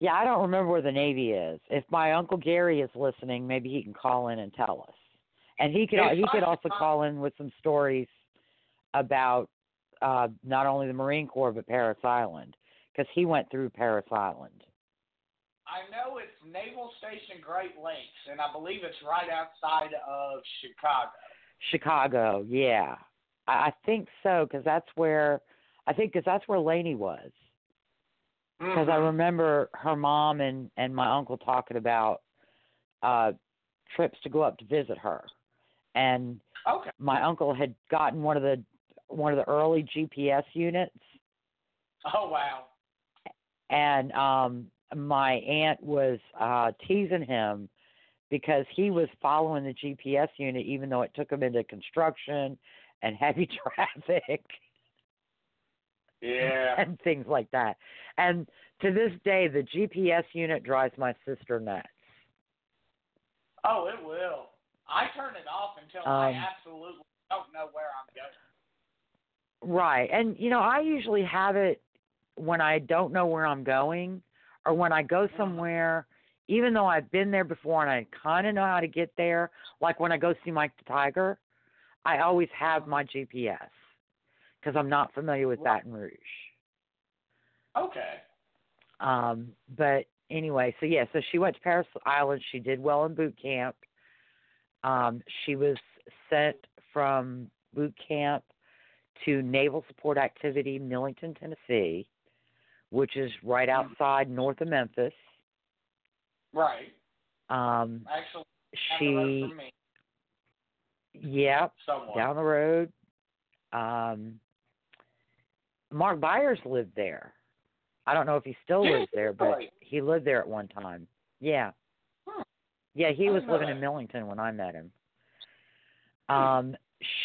Yeah, I don't remember where the Navy is. If my uncle Gary is listening, maybe he can call in and tell us. And he could he could also call in with some stories about uh, not only the Marine Corps but Parris Island because he went through Parris Island. I know it's Naval Station Great Lakes, and I believe it's right outside of Chicago. Chicago, yeah, I, I think so because that's where I think because that's where Laney was. Because I Mhm. remember her mom and and my uncle talking about uh trips to go up to visit her, and Okay. my uncle had gotten one of the one of the early GPS units, Oh wow. and um my aunt was uh teasing him because he was following the GPS unit even though it took him into construction and heavy traffic Yeah. and things like that. And to this day the GPS unit drives my sister nuts. Oh, it will. I turn it off until I Um, absolutely don't know where I'm going. Right. And you know, I usually have it when I don't know where I'm going or when I go somewhere even though I've been there before and I kind of know how to get there, like when I go see Mike the Tiger, I always have my GPS because I'm not familiar with Baton Rouge. Okay. Um, but anyway, so yeah, so she went to Parris Island. She did well in boot camp. Um, she was sent from boot camp to Naval Support Activity, Millington, Tennessee, which is right outside north of Memphis. Right. Um, Actually, down the road she, from me, yep, somewhat. down the road. Um, Mark Byers lived there. I don't know if he still lives there, but he lived there at one time. Yeah. Hmm. Yeah, he was living in. Millington when I met him. Hmm. Um,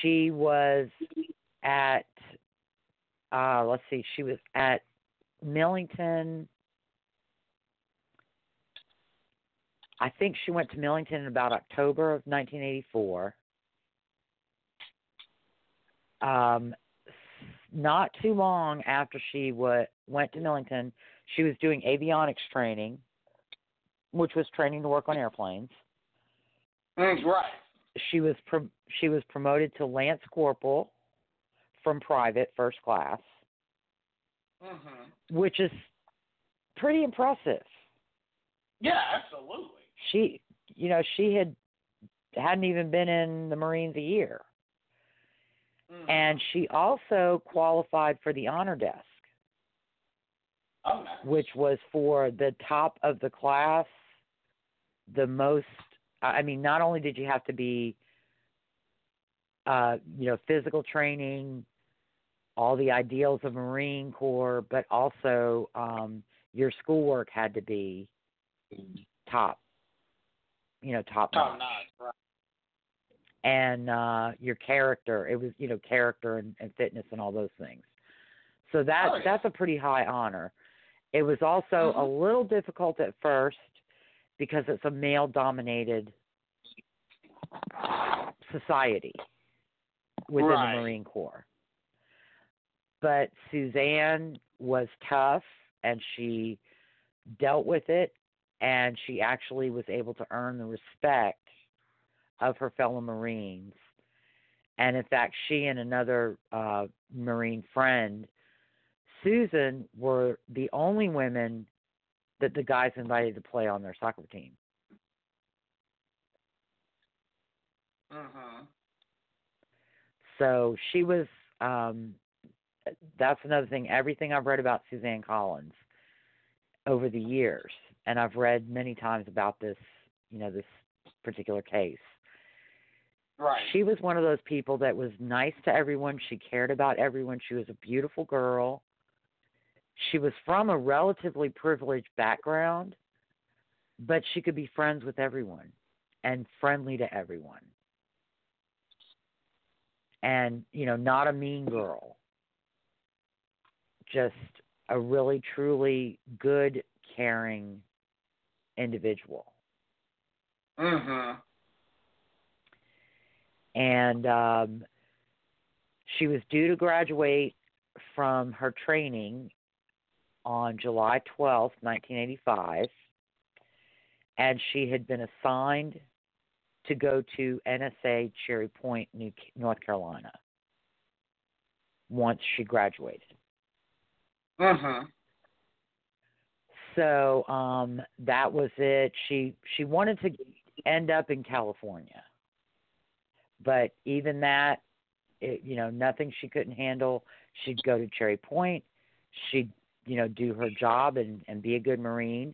she was at uh let's see, she was at Millington I think she went to Millington in about October of 1984. Um, not too long after she wa- went to Millington, she was doing avionics training, which was training to work on airplanes. Mm, right. She was pro- she was promoted to lance corporal from private first class, Mhm. which is pretty impressive. Yeah, absolutely. she you know she had hadn't even been in the marines a year Mhm. and she also qualified for the honor desk oh, nice. which was for the top of the class the most i mean not only did you have to be uh you know physical training all the ideals of marine corps but also um your schoolwork had to be top you know top Oh, notch. Right. and uh your character it was you know character and, and fitness and all those things so that Oh, yeah. that's a pretty high honor it was also a Mhm. little difficult at first because it's a male dominated society within Right. the marine corps but suzanne was tough and she dealt with it and she actually was able to earn the respect of her fellow Marines. And in fact, she and another uh, Marine friend, Susan, were the only women that the guys invited to play on their soccer team. Mhm. So she was. Um, that's another thing. Everything I've read about Suzanne Collins over the years, and I've read many times about this, you know, this particular case. Right. She was one of those people that was nice to everyone. She cared about everyone. She was a beautiful girl. She was from a relatively privileged background, but she could be friends with everyone and friendly to everyone. And, you know, not a mean girl. Just a really, truly good, caring individual. Mhm. and um, she was due to graduate from her training on July 12th, 1985, and she had been assigned to go to NSA Cherry Point, New, North Carolina. once she graduated. Mhm. So um that was it. She she wanted to end up in California. But even that it, you know, nothing she couldn't handle. She'd go to Cherry Point. She'd, you know, do her job and and be a good marine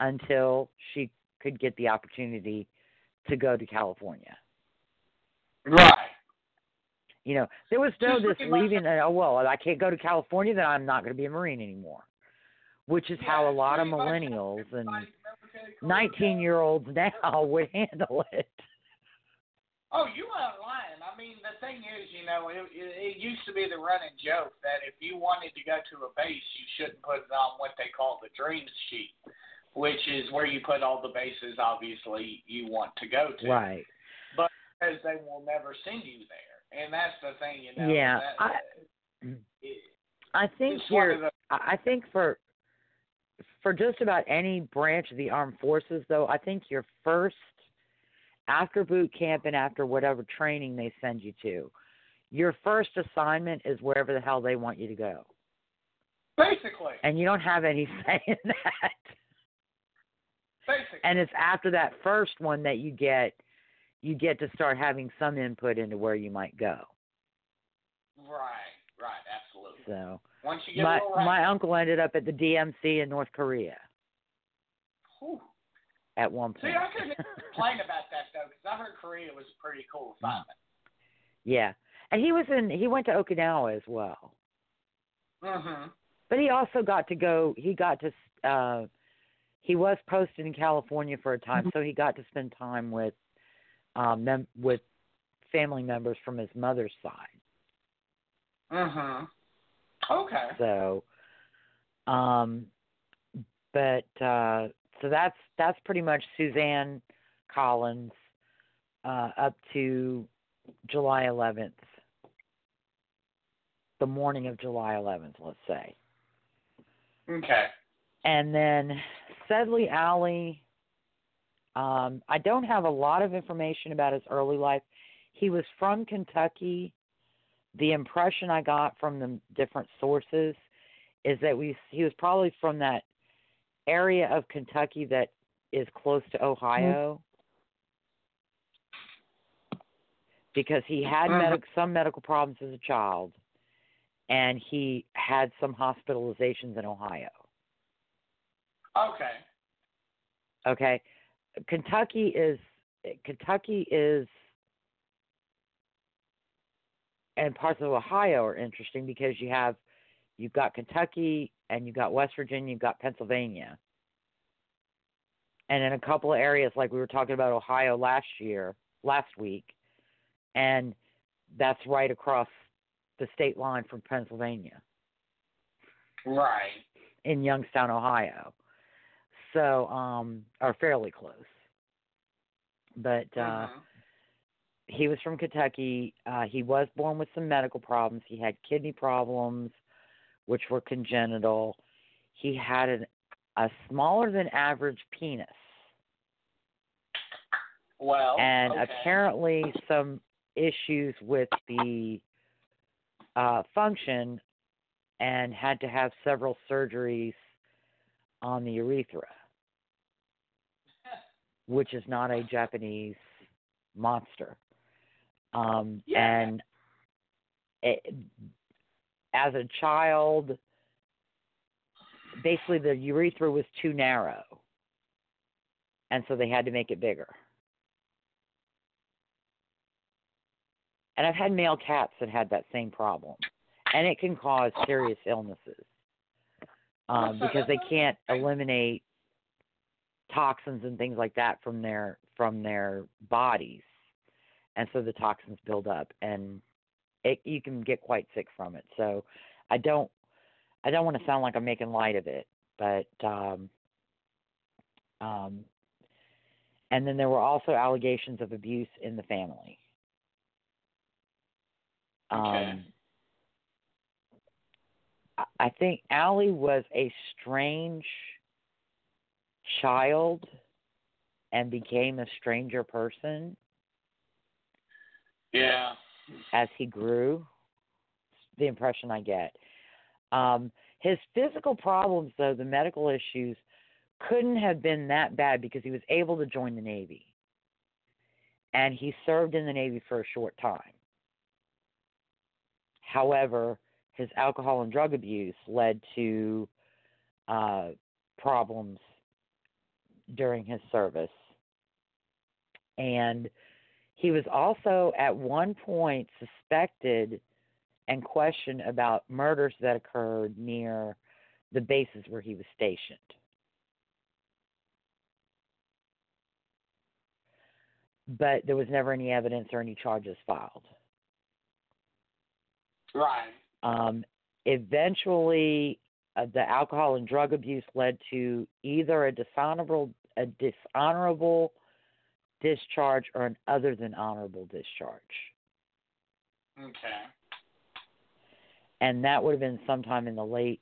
until she could get the opportunity to go to California. Right. You know, there was no this leaving. uh, Oh well, I can't go to California, then I'm not going to be a marine anymore. Which is how a lot of millennials and everybody's military career 19 goes. year olds now would handle it. Oh, you aren't lying. I mean, the thing is, you know, it, it, it used to be the running joke that if you wanted to go to a base, you shouldn't put it on what they call the dreams sheet, which is where you put all the bases, obviously, you want to go to. Right. But Because they will never send you there. And that's the thing, you know. Yeah, That, I- it, I think you're. the, I I think for for just about any branch of the armed forces, though, I think your first after boot camp and after whatever training they send you to, your first assignment is wherever the hell they want you to go, basically. and you don't have any say in that. Basically. And it's after that first one that you get you get to start having some input into where you might go. right, right, absolutely. So Once you get my right. my uncle ended up at the DMC in North Korea Whew. at one point. See. I couldn't complain about that, though, because I heard Korea was a pretty cool assignment. Yeah, and he was in. He went to Okinawa as well, Mm-hmm. but he also got to go. He got to. uh He was posted in California for a time, so he got to spend time with, um, mem- with family members from his mother's side. Mm-hmm. Okay. So, um, but uh, so that's that's pretty much Suzanne Collins uh, up to July 11th, the morning of July 11th, let's say, Okay. and then Sedley Alley. Um, I don't have a lot of information about his early life. He was from Kentucky. The impression I got from the different sources is that we he was probably from that area of Kentucky that is close to Ohio because he had Mhm. medic, some medical problems as a child and he had some hospitalizations in Ohio. Okay. Okay. Kentucky is Kentucky is and parts of Ohio are interesting because you have you've got Kentucky and you've got West Virginia, you've got Pennsylvania. And in a couple of areas like we were talking about Ohio last year, last week, and that's right across the state line from Pennsylvania Right. in Youngstown, Ohio. So, um, are fairly close. But uh, Mhm. he was from Kentucky. Uh, he was born with some medical problems. He had kidney problems, which were congenital. He had an, a smaller than average penis, Well. and okay. apparently some issues with the uh, function, and had to have several surgeries on the urethra. Which is not a Japanese monster. Um, Yeah. And it, as a child, basically the urethra was too narrow, and so they had to make it bigger. And I've had male cats that had that same problem, and it can cause serious illnesses um, because they can't eliminate toxins and things like that from their from their bodies, and so the toxins build up, and it you can get quite sick from it. So I don't I don't want to sound like I'm making light of it, but um, um, and then there were also allegations of abuse in the family. Okay. Um, I- I think Alley was a strange child and became a stranger person Yeah. as he grew. the impression I get. Um, his physical problems, though, the medical issues, couldn't have been that bad because he was able to join the Navy. And he served in the Navy for a short time. However, his alcohol and drug abuse led to uh, problems during his service. And he was also at one point suspected and questioned about murders that occurred near the bases where he was stationed. But there was never any evidence or any charges filed. Right. Um, eventually, uh, the alcohol and drug abuse led to either a dishonorable a dishonorable discharge or an other than honorable discharge. Okay. And that would have been sometime in the late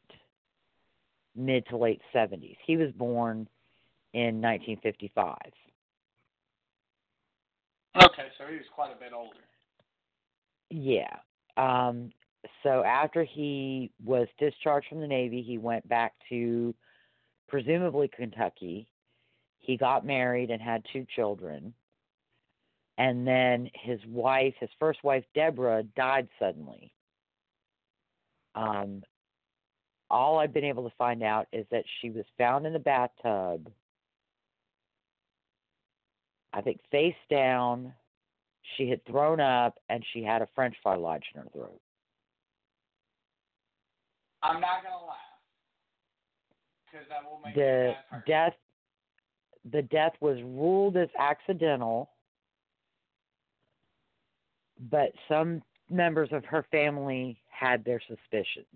mid to late 70s. He was born in 1955. Okay, so he was quite a bit older. Yeah. Um, so after he was discharged from the Navy, he went back to presumably Kentucky. He got married and had two children. And then his wife, his first wife, Deborah, died suddenly. Um, all I've been able to find out is that she was found in the bathtub, I think face down. She had thrown up and she had a french fry lodged in her throat. I'm not gonna laugh because that will make the me bad person. death the death was ruled as accidental but some members of her family had their suspicions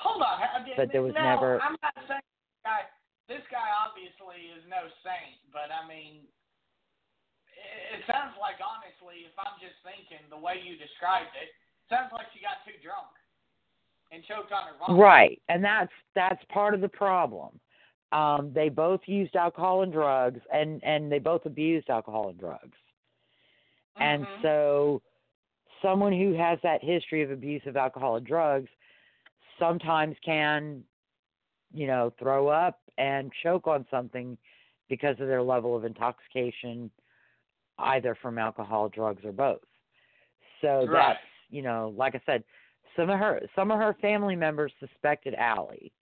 Hold on. But there was no, never- I'm not saying this guy. This guy obviously is no saint, but I mean, it, it sounds like honestly, if I'm just thinking the way you described it, sounds like she got too drunk and choked on her vomit. right and that's that's part of the problem um they both used alcohol and drugs and and they both abused alcohol and drugs and Mhm. so someone who has that history of abuse of alcohol and drugs sometimes can you know throw up and choke on something because of their level of intoxication either from alcohol drugs or both so Right. that's you know like i said some of her some of her family members suspected Alley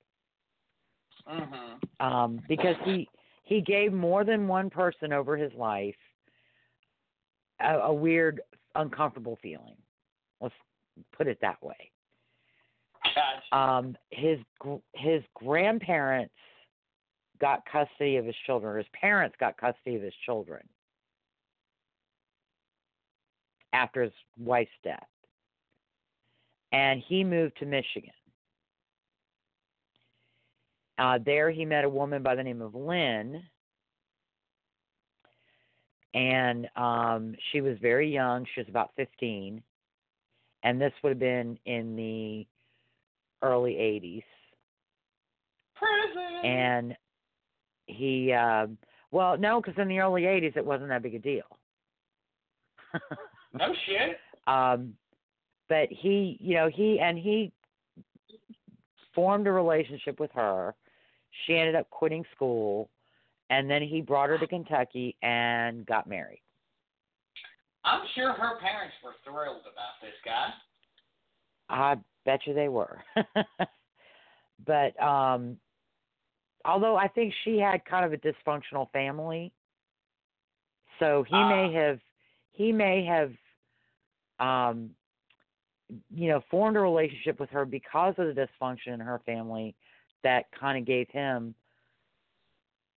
Mhm. um, because he he gave more than one person over his life a, a weird, uncomfortable feeling. Let's put it that way. Gotcha. Um, his gr- his grandparents got custody of his children. Or his parents got custody of his children after his wife's death, and he moved to Michigan. Uh, there, he met a woman by the name of Lynn, and um, she was very young. She was about 15, and this would have been in the early 80s. Prison. And he, uh, well, no, because in the early 80s, it wasn't that big a deal. no shit. um, but he, you know, he and he formed a relationship with her. She ended up quitting school, and then he brought her to Kentucky and got married. I'm sure her parents were thrilled about this guy. I bet you they were. but um although I think she had kind of a dysfunctional family, so he may Ah. have he may have um you know formed a relationship with her because of the dysfunction in her family that kind of gave him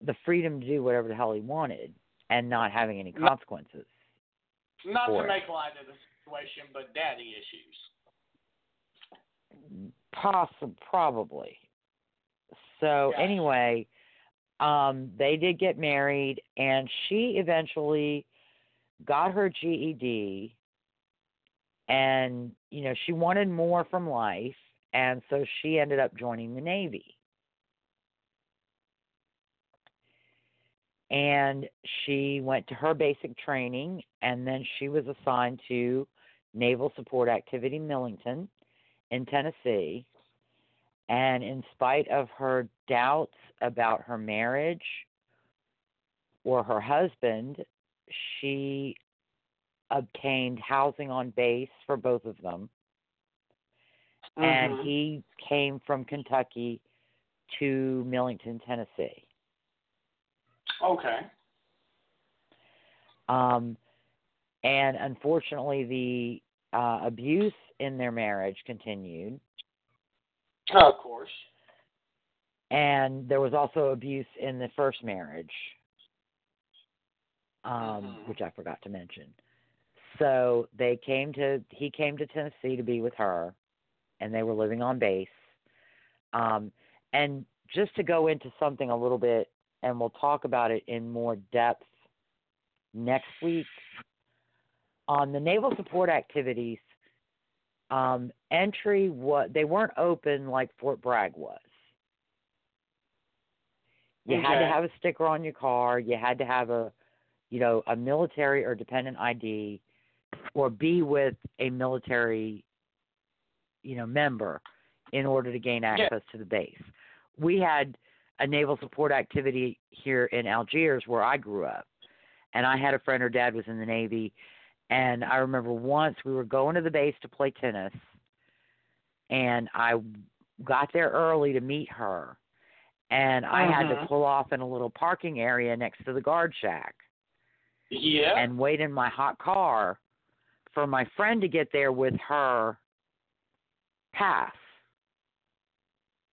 the freedom to do whatever the hell he wanted and not having any consequences. Not to it. make light of the situation, but daddy issues. Possible, probably. So Gotcha. anyway, um, they did get married, and she eventually got her GED, and you know she wanted more from life, and so she ended up joining the Navy. And she went to her basic training, and then she was assigned to Naval Support Activity Millington in Tennessee. And in spite of her doubts about her marriage or her husband, she obtained housing on base for both of them. And Mhm. he came from Kentucky to Millington, Tennessee. Okay. Um, and unfortunately, the uh, abuse in their marriage continued. Oh, of course. And there was also abuse in the first marriage, um, Mhm. which I forgot to mention. So they came to he came to Tennessee to be with her, and they were living on base. Um, and just to go into something a little bit, and we'll talk about it in more depth next week. On the naval support activities, um, entry what they weren't open like Fort Bragg was. You had to have a sticker on your car. You had to have a, you know, a military or dependent ID, or be with a military, you know, member in order to gain access to the base. We had a naval support activity here in Algiers where I grew up, and I had a friend. Her dad was in the Navy, and I remember once we were going to the base to play tennis, and I got there early to meet her, and I had to Mhm. pull off in a little parking area next to the guard shack Yeah. and wait in my hot car for my friend to get there with her pass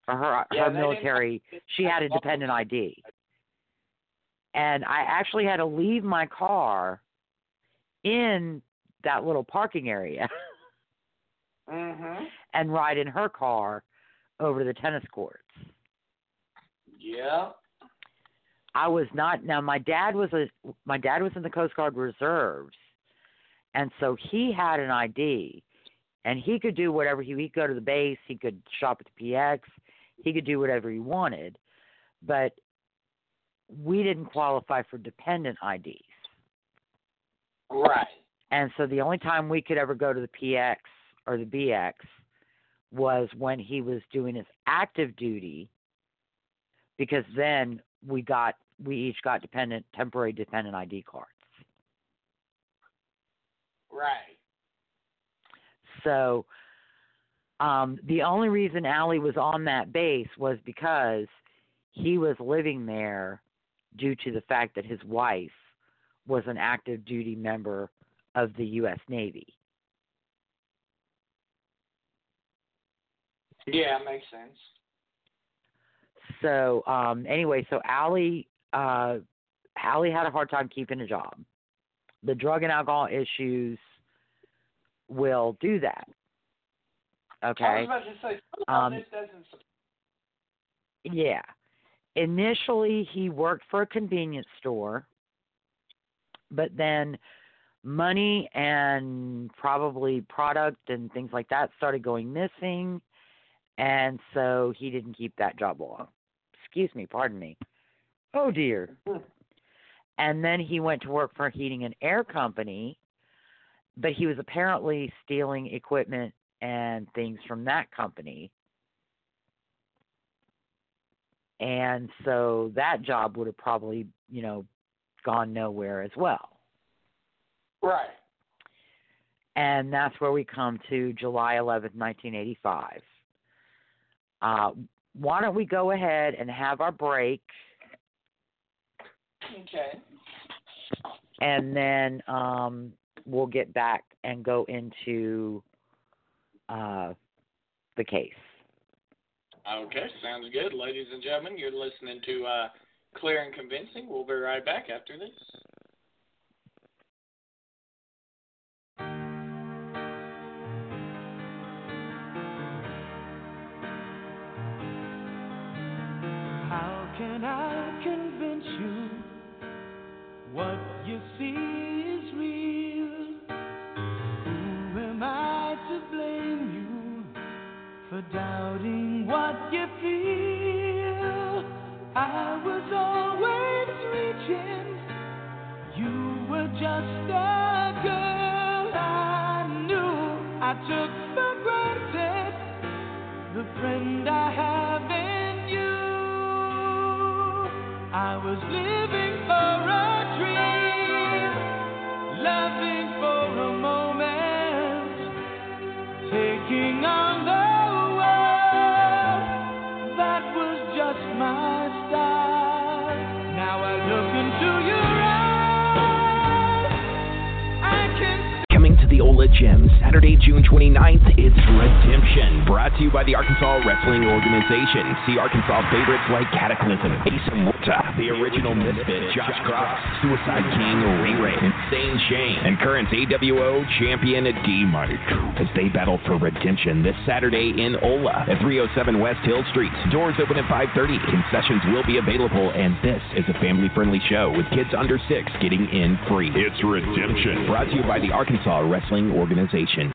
for her Yeah, her military she had a dependent ID. And I actually had to leave my car in that little parking area mhm. and ride in her car over to the tennis courts. Yeah. I was not now my dad was a my dad was in the Coast Guard Reserves and so he had an ID and he could do whatever he he could go to the base, he could shop at the PX, he could do whatever he wanted. But we didn't qualify for dependent IDs. Right. And so the only time we could ever go to the PX or the BX was when he was doing his active duty because then we got we each got dependent temporary dependent ID cards. Right. So um the only reason Alley was on that base was because he was living there due to the fact that his wife was an active duty member of the US Navy. Yeah, makes sense. So um anyway, so Alley uh Alley had a hard time keeping a job. The drug and alcohol issues will do that. I Okay. was about to say Um, this doesn't. Yeah. Initially he worked for a convenience store, but then money and probably product and things like that started going missing and so he didn't keep that job long. Excuse me, pardon me. Oh dear. And then he went to work for a heating and air company, but he was apparently stealing equipment and things from that company. And so that job would have probably, you know, gone nowhere as well. Right. And that's where we come to July 11th, 1985. Uh, why don't we go ahead and have our break, Okay. and then um, we'll get back and go into uh, the case. Okay, sounds good. Ladies and gentlemen, you're listening to uh, Clear and Convincing. We'll be right back after this. How can I convince you what you see doubting what you feel? I was always reaching, you were just a girl I knew I took for granted. The friend I have in you. I was living for a dream, loving for a moment, taking on Saturday, June 29th, it's Redemption. Brought to you by the Arkansas Wrestling Organization. See Arkansas favorites like Cataclysm, Asa Muerta, The Original Misfit, Josh Cross, Suicide King, Ray Ray, Insane Shane, and current AWO champion D Mike as they battle for redemption this Saturday in Ola at 307 West Hill Street. Doors open at 5:30. Concessions will be available, and this is a family-friendly show with kids under six getting in free. It's Redemption. Brought to you by the Arkansas Wrestling Organization.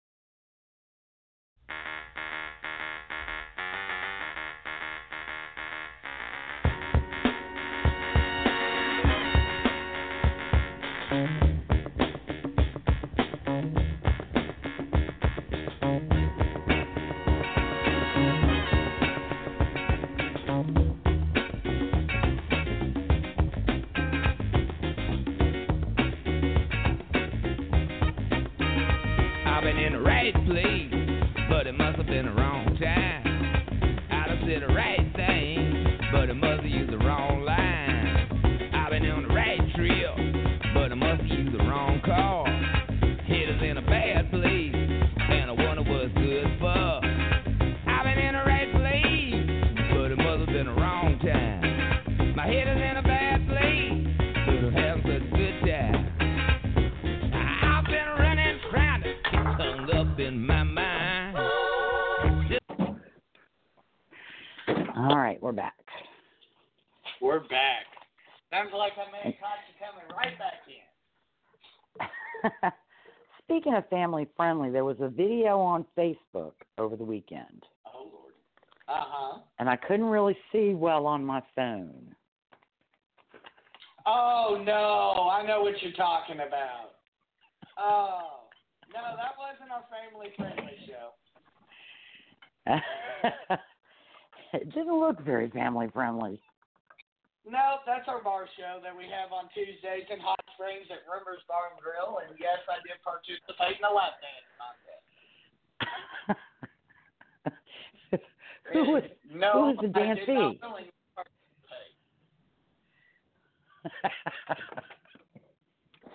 Speaking of family friendly, there was a video on Facebook over the weekend, Oh Lord. Uh huh. and I couldn't really see well on my phone. Oh no, I know what you're talking about. Oh no, that wasn't our family friendly show. it didn't look very family friendly. No, that's our bar show that we have on Tuesdays in Hot Springs at Rumors Bar and Grill, and yes, I did participate in the lap dance contest. who was no, who was the dancee?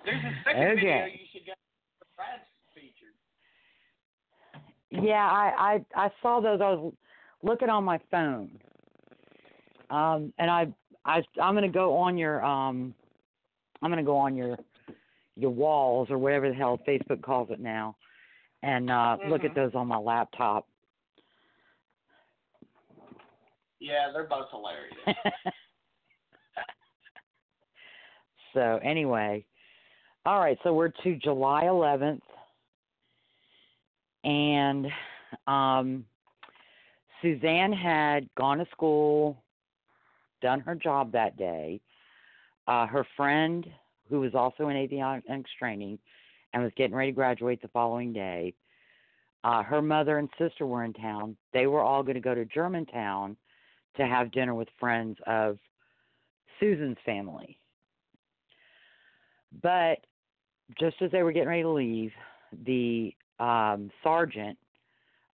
There's a second video you should go. Brad's featured. Yeah, I, I I saw those. I was looking on my phone, um, and I I I'm gonna go on your um, I'm gonna go on your your walls or whatever the hell Facebook calls it now, and uh, look at Mhm. those on my laptop. Yeah, they're both hilarious. so anyway, all right. So we're to July 11th, and um, Suzanne had gone to school, done her job that day. Uh, her friend, who was also in avionics training and was getting ready to graduate the following day, uh, her mother and sister were in town. They were all going to go to Germantown to have dinner with friends of Susan's family. But just as they were getting ready to leave, the um, sergeant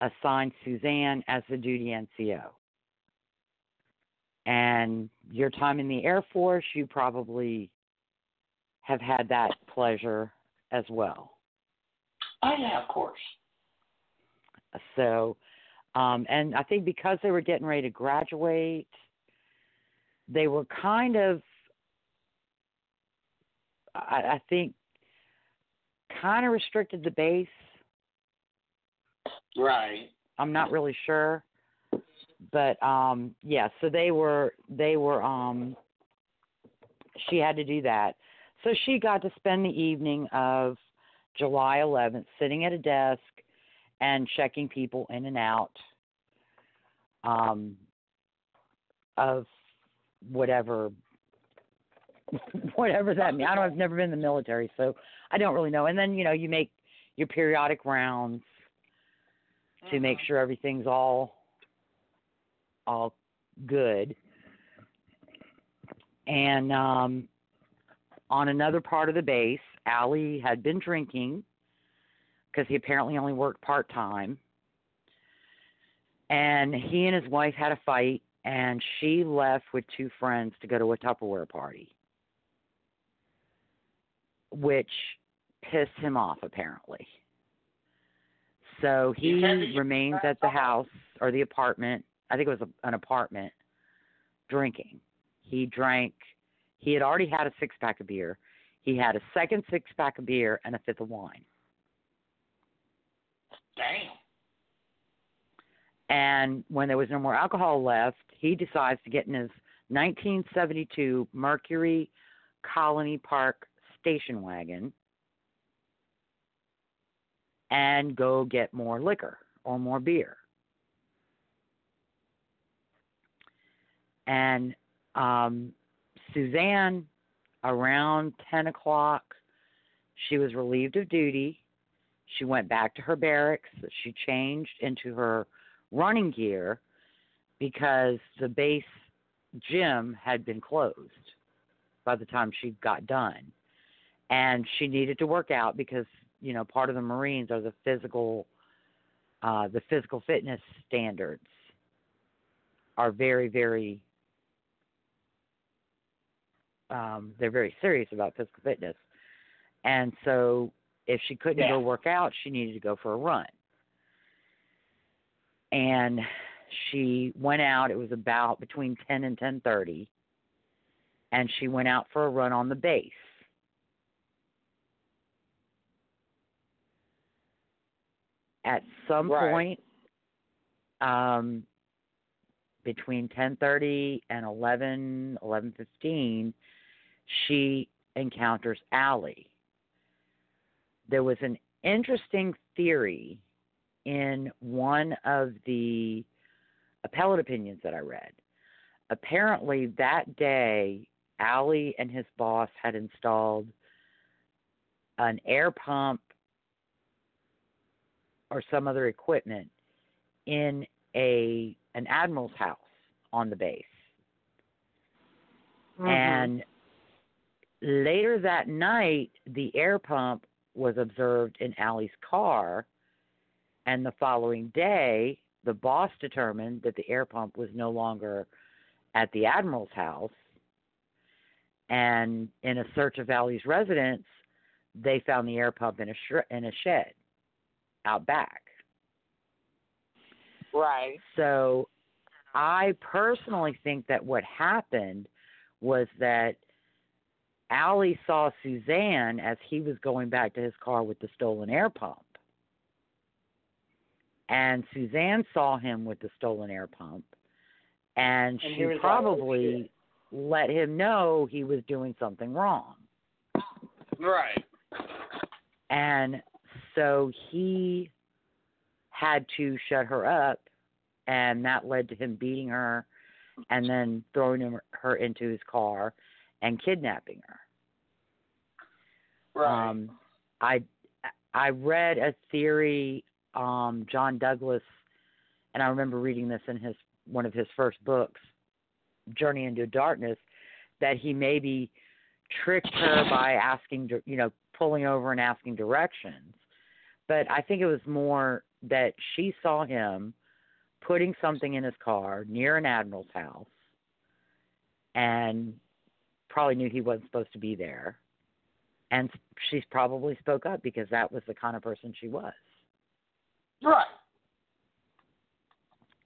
assigned Suzanne as the duty NCO. And your time in the Air Force, you probably have had that pleasure as well. Oh yeah, of course. So, um, and I think because they were getting ready to graduate, they were kind of, I, I think, kind of restricted the base. Right. I'm not really sure, but um, yeah. So they were, they were. Um, she had to do that, so she got to spend the evening of July 11th sitting at a desk and checking people in and out um, of whatever whatever that means. I don't. I've never been in the military, so I don't really know. And then you know you make your periodic rounds to make sure everything's all all good. And um, on another part of the base, Alley had been drinking because he apparently only worked part time. And he and his wife had a fight, and she left with two friends to go to a Tupperware party, which pissed him off apparently. So he remains at the house or the apartment. I think it was a, an apartment drinking. He drank, he had already had a six pack of beer. He had a second six pack of beer and a fifth of wine. Damn. And when there was no more alcohol left, he decides to get in his 1972 Mercury Colony Park station wagon and go get more liquor or more beer. And um, Suzanne, around 10 o'clock, she was relieved of duty. She went back to her barracks. She changed into her running gear because the base gym had been closed by the time she got done. And she needed to work out because you know part of the Marines are the physical uh, the physical fitness standards are very very um, they're very serious about physical fitness, and so if she couldn't Yeah. go work out, she needed to go for a run. And she went out. It was about between ten and ten thirty, and she went out for a run on the base. At some Right. point, um, between 10:30 and 11, 11:15, she encounters Alley. There was an interesting theory in one of the appellate opinions that I read. Apparently, that day, Alley and his boss had installed an air pump or some other equipment in a an admiral's house on the base. Mm-hmm. And later that night, the air pump was observed in Alley's car. And the following day, the boss determined that the air pump was no longer at the admiral's house. And in a search of Alley's residence, they found the air pump in a sh- in a shed out back. Right. So I personally think that what happened was that Alley saw Suzanne as he was going back to his car with the stolen air pump. And Suzanne saw him with the stolen air pump. And, And she "Oh, probably let him know he was doing something wrong. Right. And so he had to shut her up, and that led to him beating her and then throwing her into his car and kidnapping her. Right. Um, I I read a theory, um, John Douglas, and I remember reading this in his one of his first books, Journey into Darkness, that he maybe tricked her by asking, you know, pulling over and asking directions. But I think it was more that she saw him putting something in his car near an admiral's house, and probably knew he wasn't supposed to be there and she probably spoke up because that was the kind of person she was. right.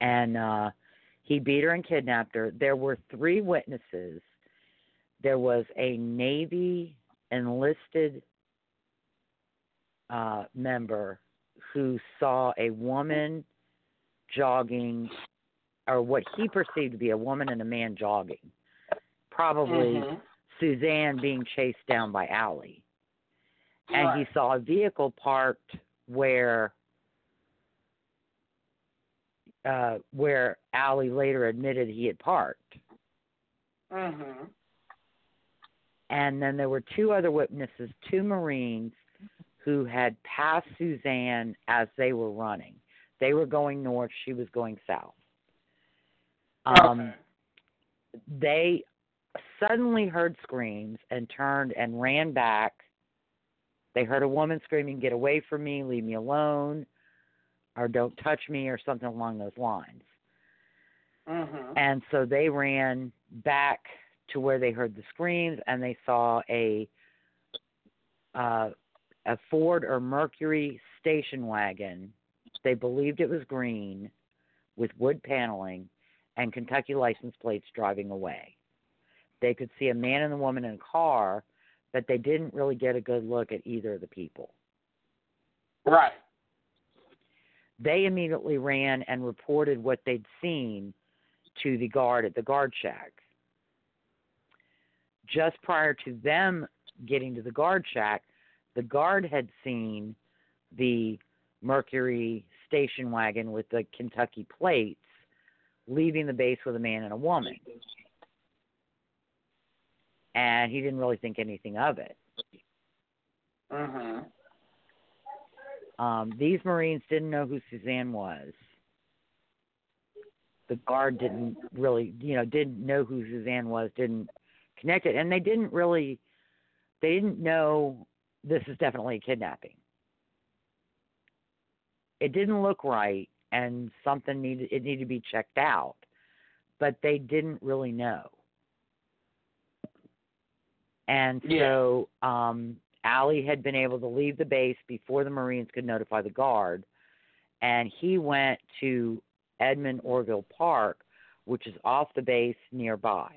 And uh he beat her and kidnapped her. There were three witnesses. There was a Navy enlisted uh member who saw a woman jogging or what he perceived to be a woman and a man jogging. Probably Mhm. Suzanne being chased down by Alley. And he saw a vehicle parked where uh where Alley later admitted he had parked. Mhm. And then there were two other witnesses, two Marines who had passed Suzanne as they were running. They were going north, she was going south. Um, okay. They suddenly heard screams and turned and ran back. They heard a woman screaming, Get away from me, leave me alone, or don't touch me, or something along those lines. Mhm. And so they ran back to where they heard the screams and they saw a uh, a Ford or Mercury station wagon. They believed it was green with wood paneling and Kentucky license plates driving away. They could see a man and a woman in a car, but they didn't really get a good look at either of the people. Right. They immediately ran and reported what they'd seen to the guard at the guard shack. Just prior to them getting to the guard shack, the guard had seen the Mercury station wagon with the Kentucky plates leaving the base with a man and a woman. And he didn't really think anything of it. Mhm. Um, these Marines didn't know who Suzanne was. The guard didn't really, you know, didn't know who Suzanne was, didn't connect it, and they didn't really, they didn't know this is definitely a kidnapping. It didn't look right, and something needed it needed to be checked out, but they didn't really know. And so um, Alley had been able to leave the base before the Marines could notify the guard, and he went to Edmund Orgill Park, which is off the base nearby.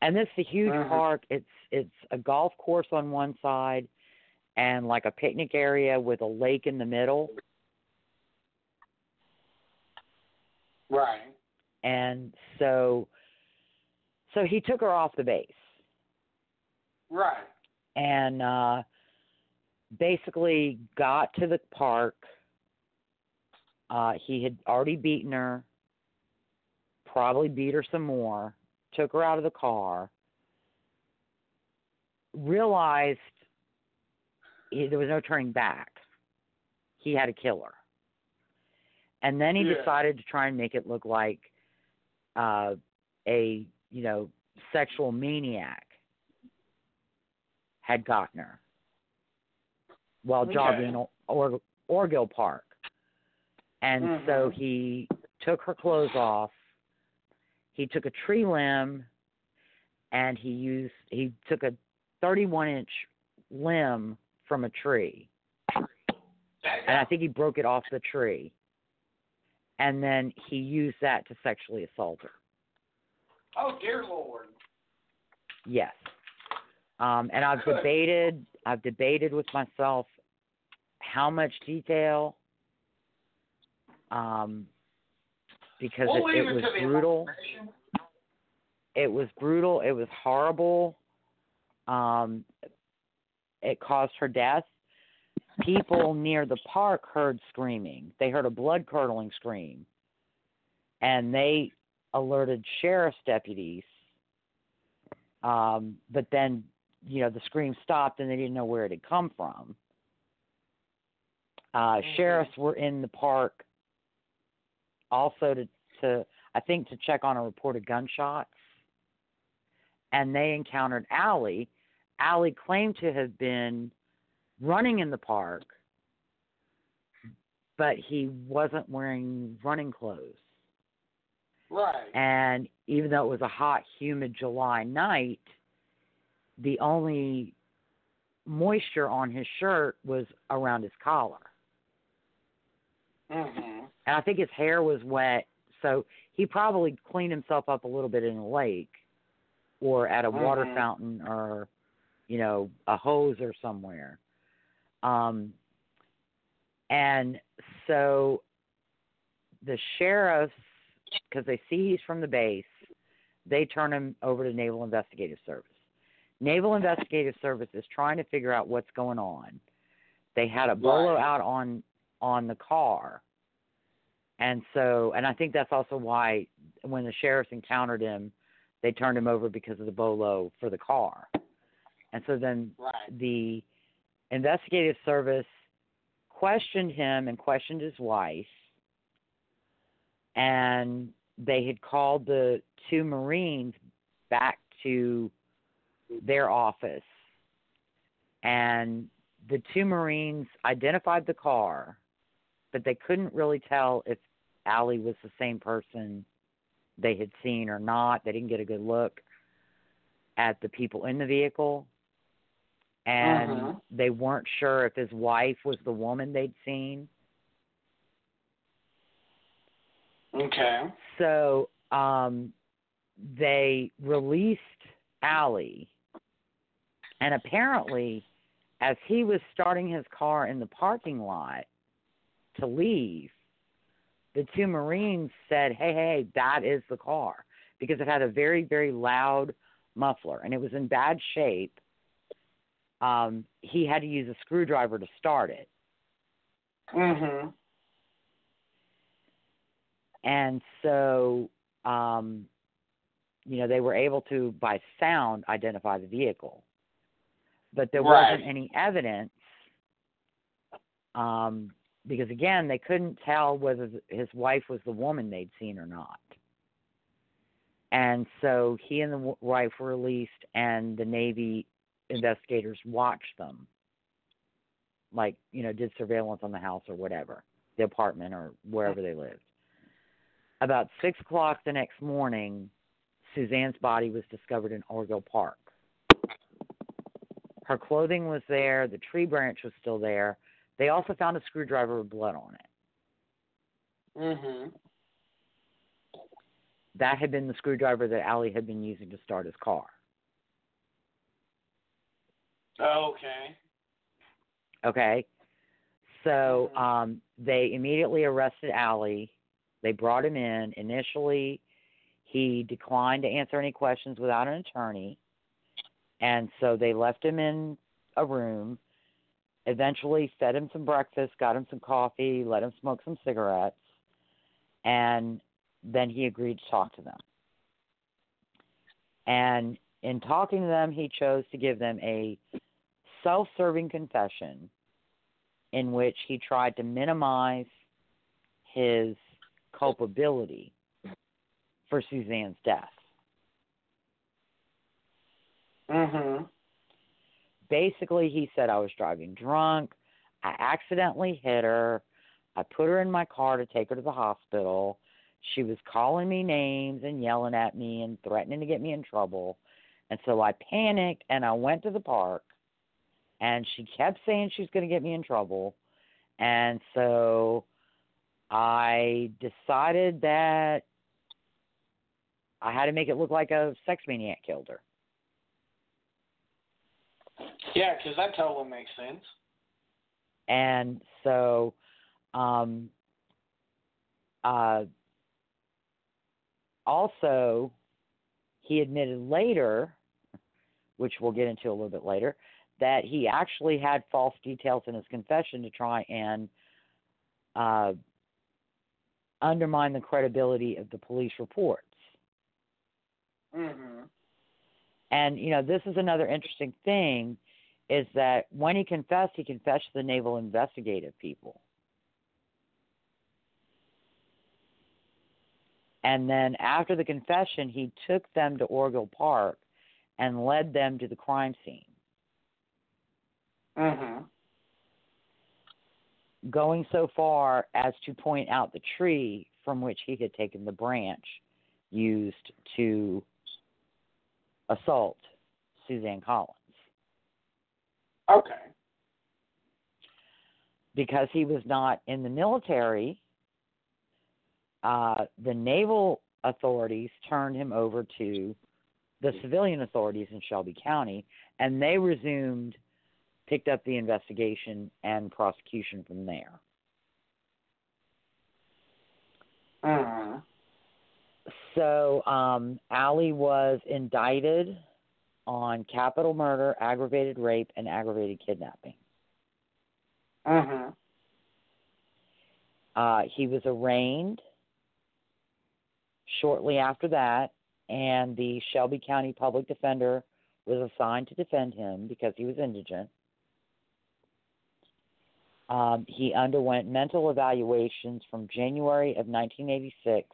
And this is a huge Mhm. park. It's it's a golf course on one side and like a picnic area with a lake in the middle. Right. And so so he took her off the base. Right. and uh, basically got to the park. Uh, he had already beaten her, probably beat her some more, took her out of the car, realized he, there was no turning back. He had to kill her. And then he Yeah. decided to try and make it look like uh, a, you know, sexual maniac had gotten her while Okay. jogging or, or Orgill Park. And so Mhm. he took her clothes off. He took a tree limb and he used he took a 31 inch limb from a tree. And I think he broke it off the tree. And then he used that to sexually assault her. Oh dear Lord. Yes. Um, and I've Good. debated I've debated with myself how much detail um, because We'll it, it was brutal. It was brutal. It was horrible. Um, it caused her death. People near the park heard screaming. They heard a blood curdling scream, and they alerted sheriff's deputies. Um, but then, you know, the scream stopped, and they didn't know where it had come from. Uh, Sheriffs were in the park also to, to I think to check on a reported gunshots, and they encountered Alley. Alley claimed to have been running in the park, but he wasn't wearing running clothes. Right. And even though it was a hot, humid July night, the only moisture on his shirt was around his collar. Mhm. And I think his hair was wet, so he probably cleaned himself up a little bit in a lake or at a water Mhm. fountain or, you know, a hose or somewhere. Um, and so the sheriffs, because they see he's from the base, they turn him over to Naval Investigative Service. Naval Investigative Service is trying to figure out what's going on. They had a bolo Right. out on on the car. And so, and I think that's also why when the sheriffs encountered him, they turned him over because of the bolo for the car. And so then Right. the investigative service questioned him and questioned his wife. And they had called the two Marines back to their office, and the two Marines identified the car, but they couldn't really tell if Alley was the same person they had seen or not. They didn't get a good look at the people in the vehicle. And Uh-huh. they weren't sure if his wife was the woman they'd seen. Okay. So um, they released Alley, and apparently, as he was starting his car in the parking lot to leave, the two Marines said, "Hey, hey, that is the car," because it had a very, very loud muffler and it was in bad shape. Um, he had to use a screwdriver to start it. Mhm. And so um, you know they were able to by sound identify the vehicle. But there Right. wasn't any evidence um, because again they couldn't tell whether his wife was the woman they'd seen or not. And so he and the wife were released and the navy investigators watched them. Like you know did surveillance on the house or whatever the apartment or wherever they lived about six o'clock the next morning, Suzanne's body was discovered in Orgill Park. Her clothing was there, the tree branch was still there. They also found a screwdriver with blood on it. Mhm. That had been the screwdriver that Alley had been using to start his car. Okay. Okay. So um, they immediately arrested Alley. They brought him in. Initially, he declined to answer any questions without an attorney. And so they left him in a room, eventually fed him some breakfast, got him some coffee, let him smoke some cigarettes, and then he agreed to talk to them. And in talking to them, he chose to give them a self serving confession in which he tried to minimize his culpability for Suzanne's death. Mhm. Basically, he said I was driving drunk. I accidentally hit her. I put her in my car to take her to the hospital. She was calling me names and yelling at me and threatening to get me in trouble. And so I panicked and I went to the park and she kept saying she was going to get me in trouble. And so I decided that I had to make it look like a sex maniac killed her. Yeah, because that totally makes sense. And so um uh also he admitted later, which we'll get into a little bit later, that he actually had false details in his confession to try and uh, undermine the credibility of the police reports. Mhm. And you know, this is another interesting thing is that when he confessed, he confessed to the naval investigative people. And then after the confession, he took them to Orgill Park and led them to the crime scene, Mhm. Going so far as to point out the tree from which he had taken the branch used to assault Suzanne Collins. Okay. because he was not in the military, uh, the naval authorities turned him over to the civilian authorities in Shelby County, and they resumed, picked up the investigation and prosecution from there. Mhm. So, um, Alley was indicted on capital murder, aggravated rape, and aggravated kidnapping. Mhm. Uh, he was arraigned shortly after that, and the Shelby County Public Defender was assigned to defend him because he was indigent. Um, he underwent mental evaluations from January of 1986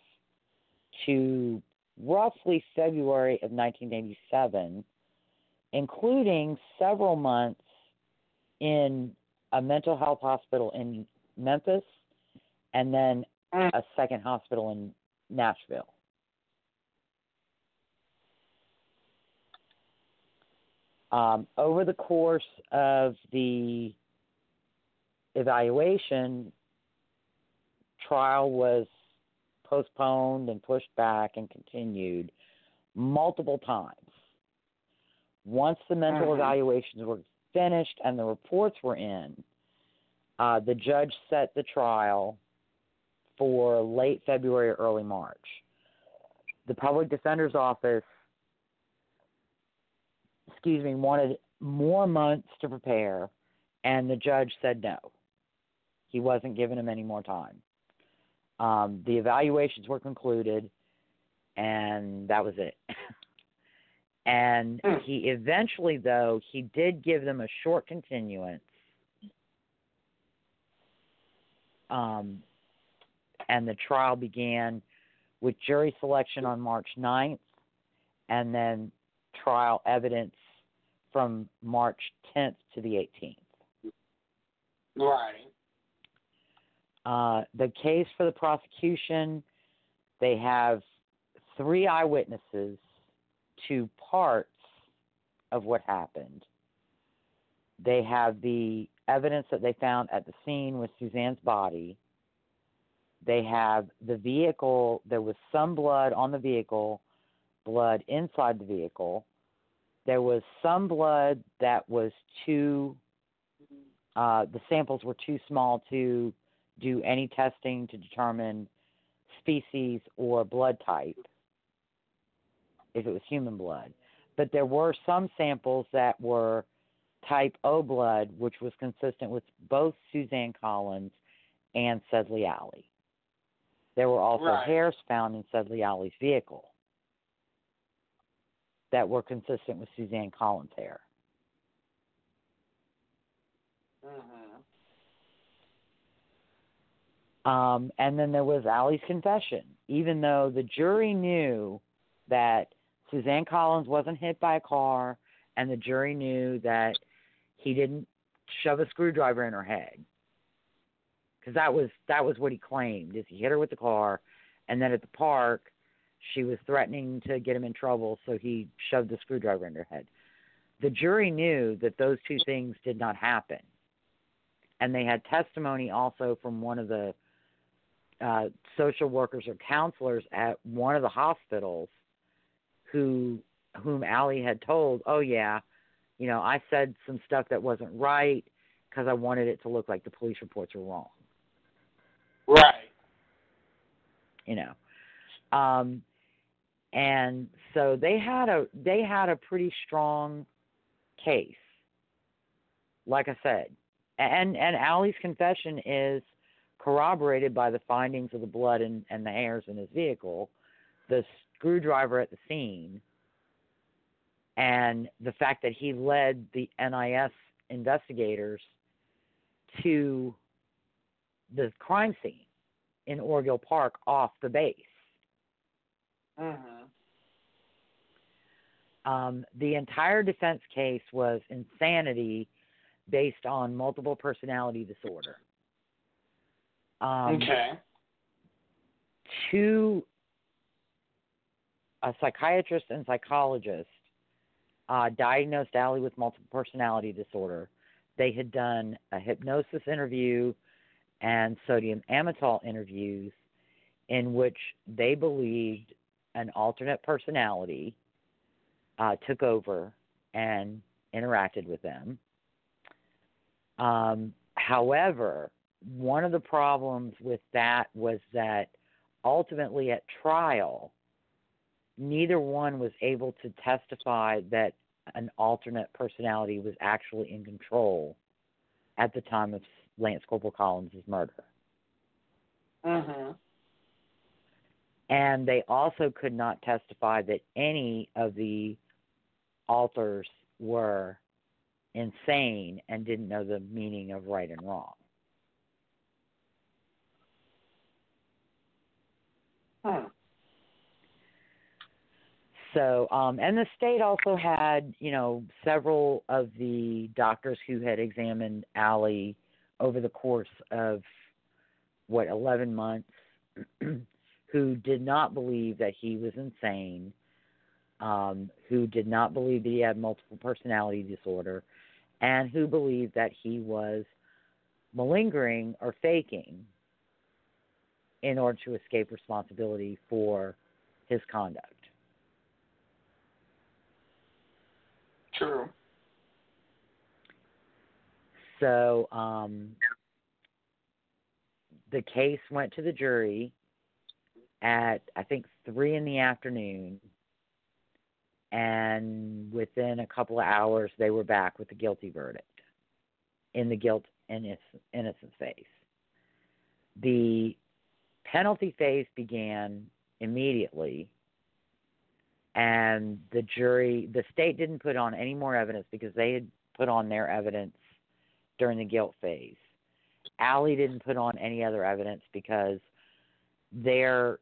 to roughly February of 1987, including several months in a mental health hospital in Memphis and then a second hospital in Nashville. Um, over the course of the evaluation, trial was postponed and pushed back and continued multiple times. Once the mental Mhm. evaluations were finished and the reports were in, uh, the judge set the trial for late February or early March. The public defender's office, excuse me, wanted more months to prepare, and the judge said no. He wasn't giving him any more time. Um, the evaluations were concluded, and that was it. and Hmm. he eventually, though, he did give them a short continuance. Um, and the trial began with jury selection on March 9th, and then trial evidence from March 10th to the 18th. Right. Uh, the case for the prosecution, they have three eyewitnesses to parts of what happened. They have the evidence that they found at the scene with Suzanne's body. They have the vehicle, there was some blood on the vehicle, blood inside the vehicle. There was some blood that was too, uh, the samples were too small to do any testing to determine species or blood type if it was human blood. But there were some samples that were type O blood, which was consistent with both Suzanne Collins and Sedley Alley. There were also Right. hairs found in Sedley Alley's vehicle that were consistent with Suzanne Collins' hair. Mhm. Um, and then there was Alley's confession. Even though the jury knew that Suzanne Collins wasn't hit by a car, and the jury knew that he didn't shove a screwdriver in her head, because that was that was what he claimed is he hit her with the car, and then at the park, she was threatening to get him in trouble, so he shoved the screwdriver in her head. The jury knew that those two things did not happen, and they had testimony also from one of the uh, social workers or counselors at one of the hospitals who whom Alley had told, "Oh yeah, you know, I said some stuff that wasn't right because I wanted it to look like the police reports were wrong." Right. You know. Um and so they had a they had a pretty strong case. Like I said, and and Alley's confession is corroborated by the findings of the blood and, and the hairs in his vehicle, the screwdriver at the scene, and the fact that he led the NIS investigators to the crime scene in Orgill Park off the base. Mhm. Um, the entire defense case was insanity based on multiple personality disorder. Um, okay. two a psychiatrist and psychologist uh, diagnosed Alley with multiple personality disorder. They had done a hypnosis interview and sodium amytal interviews in which they believed an alternate personality uh, took over and interacted with them. Um, however, one of the problems with that was that ultimately at trial, neither one was able to testify that an alternate personality was actually in control at the time of Lance Corporal Collins' murder. Mhm. And they also could not testify that any of the alters were insane and didn't know the meaning of right and wrong. So, um, and the state also had, you know, several of the doctors who had examined Alley over the course of what 11 months, who did not believe that he was insane, um, who did not believe that he had multiple personality disorder, and who believed that he was malingering or faking in order to escape responsibility for his conduct. True. So um, the case went to the jury at I think three in the afternoon, and within a couple of hours they were back with the guilty verdict in the guilt and innocence phase. The penalty phase began immediately and the jury the state didn't put on any more evidence because they had put on their evidence during the guilt phase. Alley didn't put on any other evidence because their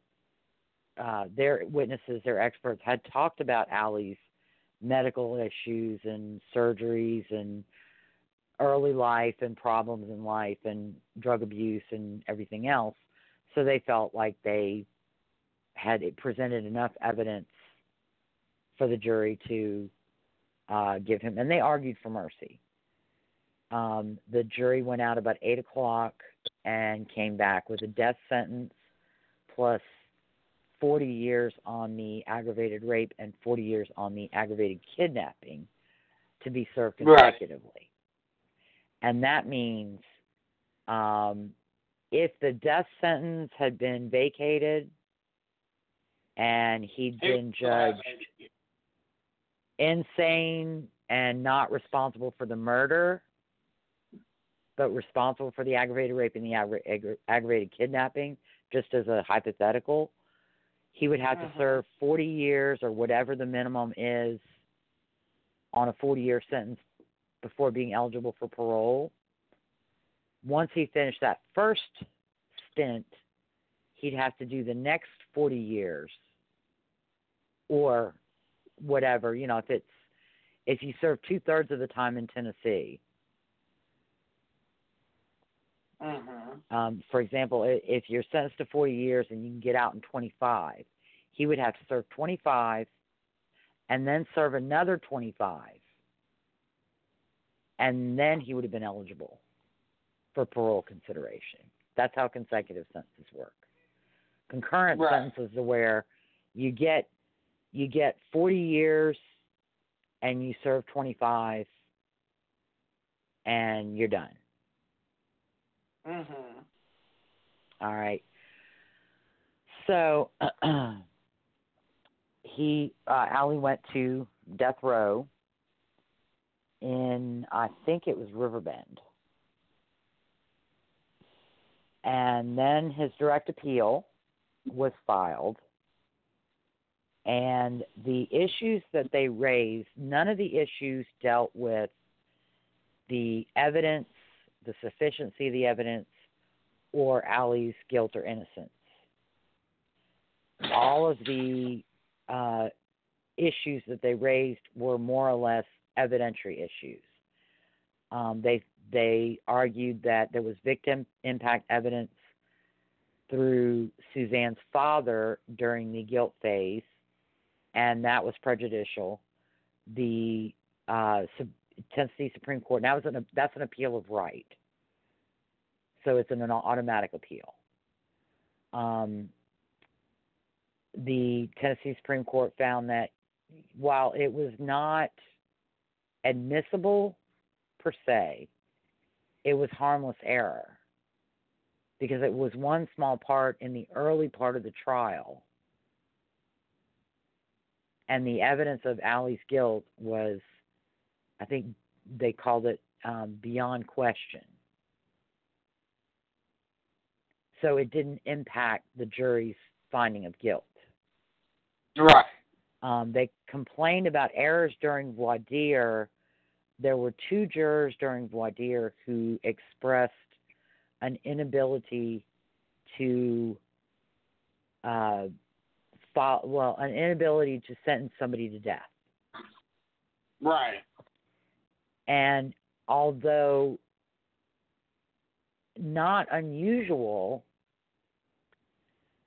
uh, their witnesses, their experts, had talked about Alley's medical issues and surgeries and early life and problems in life and drug abuse and everything else. So they felt like they had presented enough evidence for the jury to uh, give him, and they argued for mercy. Um, the jury went out about eight o'clock and came back with a death sentence plus 40 years on the aggravated rape and 40 years on the aggravated kidnapping to be served consecutively. Right. And that means um, if the death sentence had been vacated and he'd been judged insane and not responsible for the murder, but responsible for the aggravated rape and the aggra- aggravated kidnapping, just as a hypothetical, he would have uh-huh. to serve 40 years or whatever the minimum is on a 40 year sentence before being eligible for parole. Once he finished that first stint, he'd have to do the next 40 years or whatever, you know, if it's if you serve two thirds of the time in Tennessee. Mm-hmm. Um, for example, if you're sentenced to 40 years and you can get out in 25, he would have to serve 25 and then serve another 25. And then he would have been eligible for parole consideration. That's how consecutive sentences work. Concurrent right. sentences are where you get you get 40 years and you serve 25 and you're done. Mhm. All right. So he uh Alley went to death row in I think it was Riverbend. And then his direct appeal was filed and the issues that they raised, none of the issues dealt with the evidence, the sufficiency of the evidence, or Alley's guilt or innocence. All of the uh, issues that they raised were more or less evidentiary issues. Um, they they argued that there was victim impact evidence through Suzanne's father during the guilt phase and that was prejudicial. The uh, Tennessee Supreme Court now an that's an appeal of right, so it's an, an automatic appeal. Um, the Tennessee Supreme Court found that while it was not admissible per se, it was harmless error because it was one small part in the early part of the trial and the evidence of Alley's guilt was, I think they called it um, beyond question. So it didn't impact the jury's finding of guilt. Right. Um, they complained about errors during voir dire. There were two jurors during voir dire who expressed an inability to uh, fo- well, an inability to sentence somebody to death. Right. And although not unusual,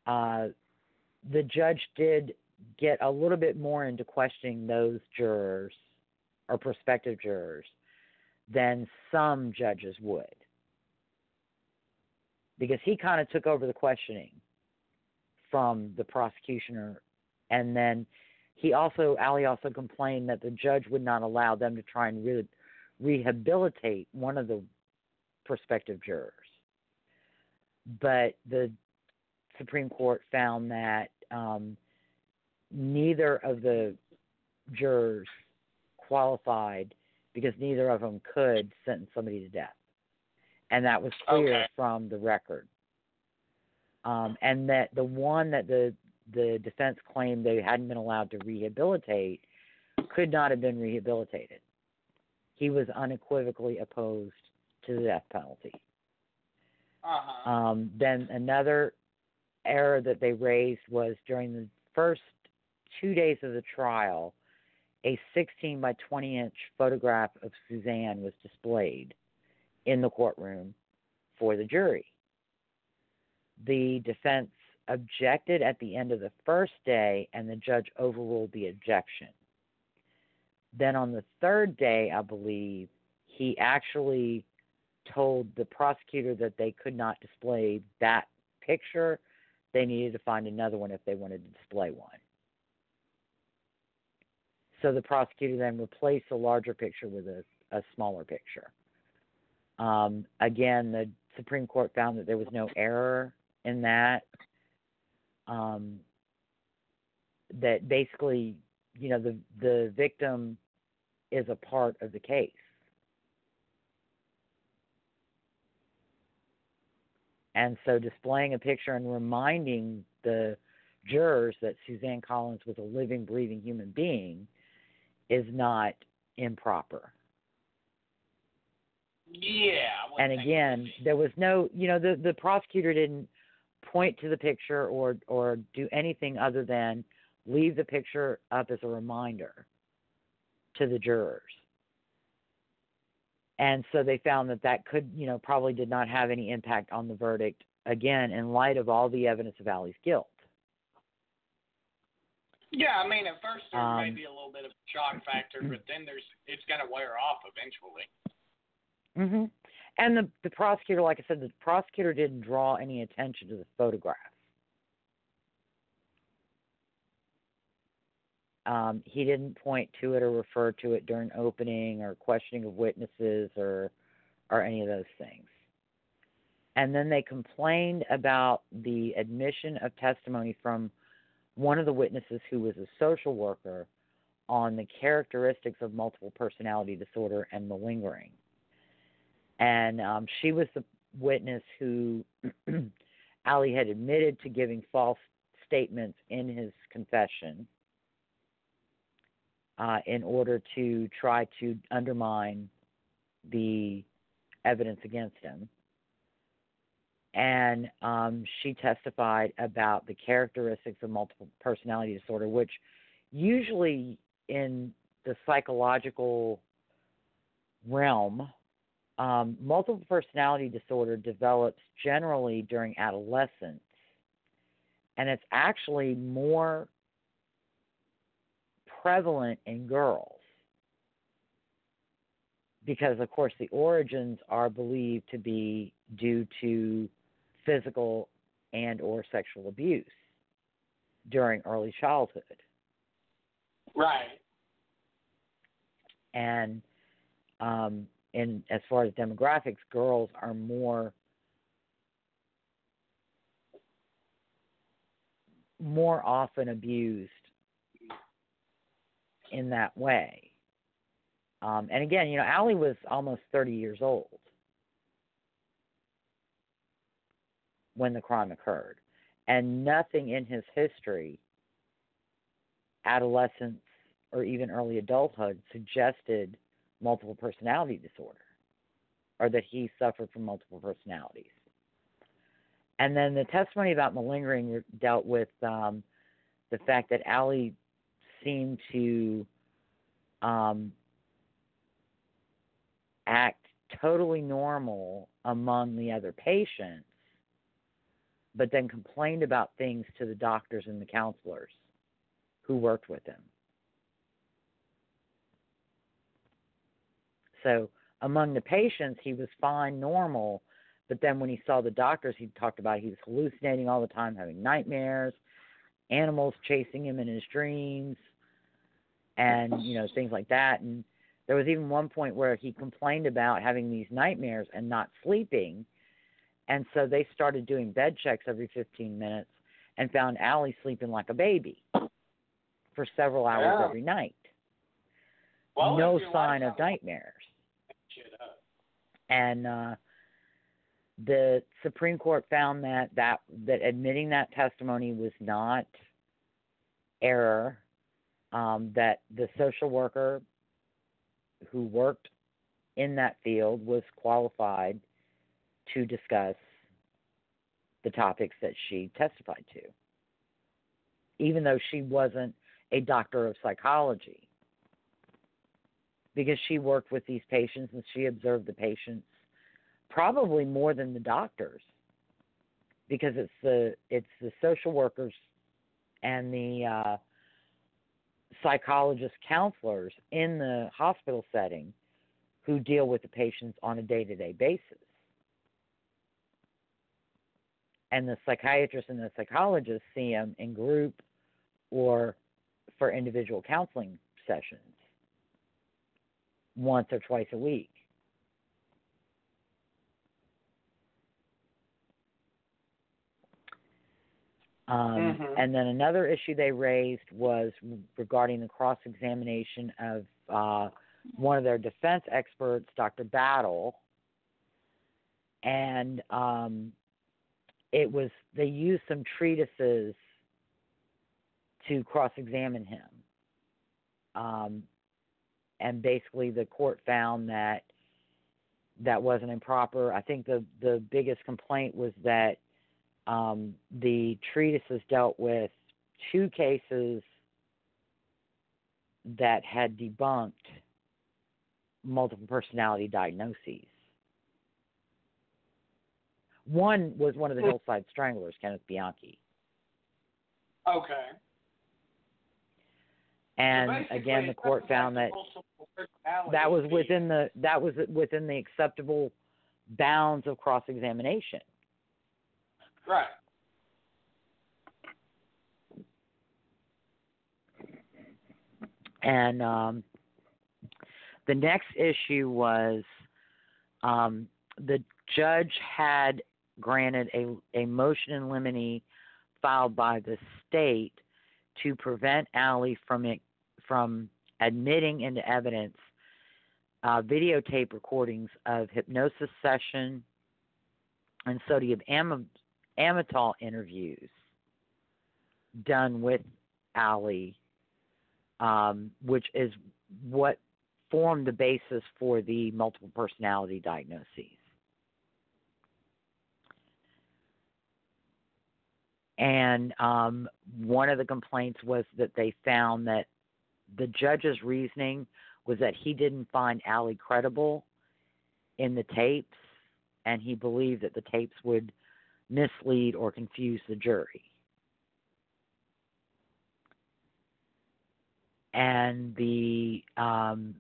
uh, the judge did get a little bit more into questioning those jurors or prospective jurors than some judges would. Because he kind of took over the questioning from the prosecutioner and then he also Alley also complained that the judge would not allow them to try and re- rehabilitate one of the prospective jurors. But the Supreme Court found that um, neither of the jurors qualified because neither of them could sentence somebody to death, and that was clear Okay. from the record. Um, and that the one that the the defense claimed they hadn't been allowed to rehabilitate could not have been rehabilitated. He was unequivocally opposed to the death penalty. Uh-huh. Um, then another error that they raised was during the first two days of the trial, a 16 by 20 inch photograph of Suzanne was displayed in the courtroom for the jury. The defense objected at the end of the first day, and the judge overruled the objection. Then on the third day, I believe, he actually told the prosecutor that they could not display that picture. They needed to find another one if they wanted to display one. So the prosecutor then replaced the larger picture with a, a smaller picture. Um, again, the Supreme Court found that there was no error in that. Um, that basically, you know, the the victim is a part of the case. And so displaying a picture and reminding the jurors that Suzanne Collins was a living, breathing human being is not improper. Yeah. And again, there was no, you know, the the prosecutor didn't point to the picture or or do anything other than leave the picture up as a reminder to the jurors. And so they found that that could, you know, probably did not have any impact on the verdict. Again, in light of all the evidence of Alley's guilt. Yeah, I mean, at first there may Um, be a little bit of a shock factor, but then there's it's gonna wear off eventually. hmm And the the prosecutor, like I said, the prosecutor didn't draw any attention to the photograph. Um, he didn't point to it or refer to it during opening or questioning of witnesses or or any of those things. And then they complained about the admission of testimony from one of the witnesses who was a social worker on the characteristics of multiple personality disorder and malingering and um, she was the witness who Alley had admitted to giving false statements in his confession uh, in order to try to undermine the evidence against him. And um, she testified about the characteristics of multiple personality disorder, which usually in the psychological realm um, multiple personality disorder develops generally during adolescence, and it's actually more prevalent in girls. Because, of course, the origins are believed to be due to physical and or sexual abuse during early childhood. Right. and um, in as far as demographics, girls are more more often abused in that way. Um, and again, you know, Alley was almost 30 years old when the crime occurred, and nothing in his history, adolescence or even early adulthood, suggested multiple personality disorder or that he suffered from multiple personalities. And then the testimony about malingering dealt with um, the fact that Alley seemed to um, act totally normal among the other patients, but then complained about things to the doctors and the counselors who worked with him. So among the patients, he was fine, normal, but then when he saw the doctors, he talked about he was hallucinating all the time, having nightmares, animals chasing him in his dreams, and you know things like that. And there was even one point where he complained about having these nightmares and not sleeping, and so they started doing bed checks every 15 minutes and found Alley sleeping like a baby for several hours Yeah. every night. Well, no sign of nightmares. and uh, the Supreme Court found that that that admitting that testimony was not error. Um, that the social worker who worked in that field was qualified to discuss the topics that she testified to, even though she wasn't a doctor of psychology. Because she worked with these patients and she observed the patients probably more than the doctors because it's the it's the social workers and the uh, psychologist counselors in the hospital setting who deal with the patients on a day-to-day basis and the psychiatrist and the psychologist see them in group or for individual counseling sessions once or twice a week. Um, Mhm. And then another issue they raised was regarding the cross examination of uh, one of their defense experts, Dr. Battle. And um, it was, they used some treatises to cross examine him. Um, and basically the court found that that wasn't improper. I think the the biggest complaint was that um, the treatises dealt with two cases that had debunked multiple personality diagnoses. One was one of the Hillside Stranglers, Kenneth Bianchi. Okay. And Basically, again, the court found that that was within the that was within the acceptable bounds of cross examination. Right. And um, the next issue was um, the judge had granted a, a motion in limine filed by the state to prevent Alley from it, from admitting into evidence uh, videotape recordings of hypnosis session and sodium am- amytal interviews done with Alley, um, which is what formed the basis for the multiple personality diagnoses. And um, one of the complaints was that they found that the judge's reasoning was that he didn't find Alley credible in the tapes, and he believed that the tapes would mislead or confuse the jury. And the um,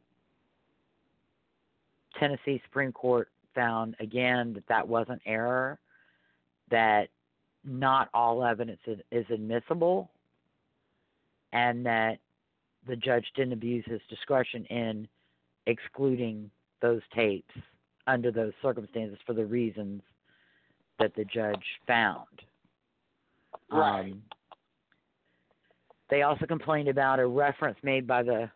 Tennessee Supreme Court found again that that wasn't error, that not all evidence is, is admissible, and that the judge didn't abuse his discretion in excluding those tapes under those circumstances for the reasons that the judge found. Right. Um, they also complained about a reference made by the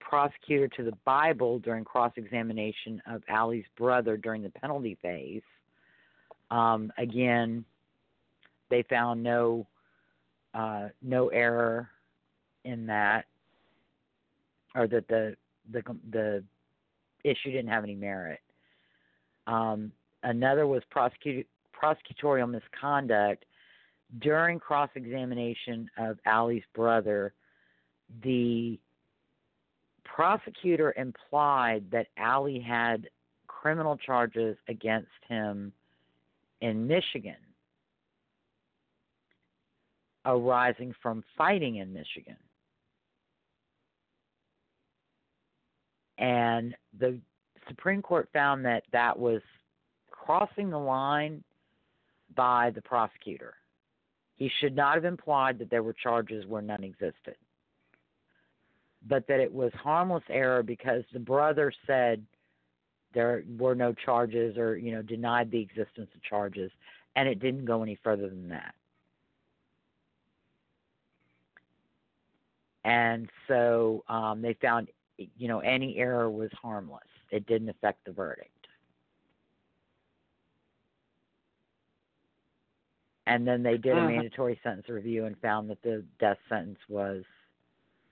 prosecutor to the Bible during cross examination of Alley's brother during the penalty phase. Um, again, they found no uh, no error in that, or that the the the issue didn't have any merit. Um, another was prosecutor prosecutorial misconduct during cross examination of Alley's brother. The prosecutor implied that Alley had criminal charges against him in Michigan arising from fighting in Michigan. And the Supreme Court found that that was crossing the line by the prosecutor. He should not have implied that there were charges where none existed, but that it was harmless error because the brother said there were no charges or, you know, denied the existence of charges, and it didn't go any further than that. And so um, they found, you know, any error was harmless. It didn't affect the verdict. And then they did a Uh-huh. mandatory sentence review and found that the death sentence was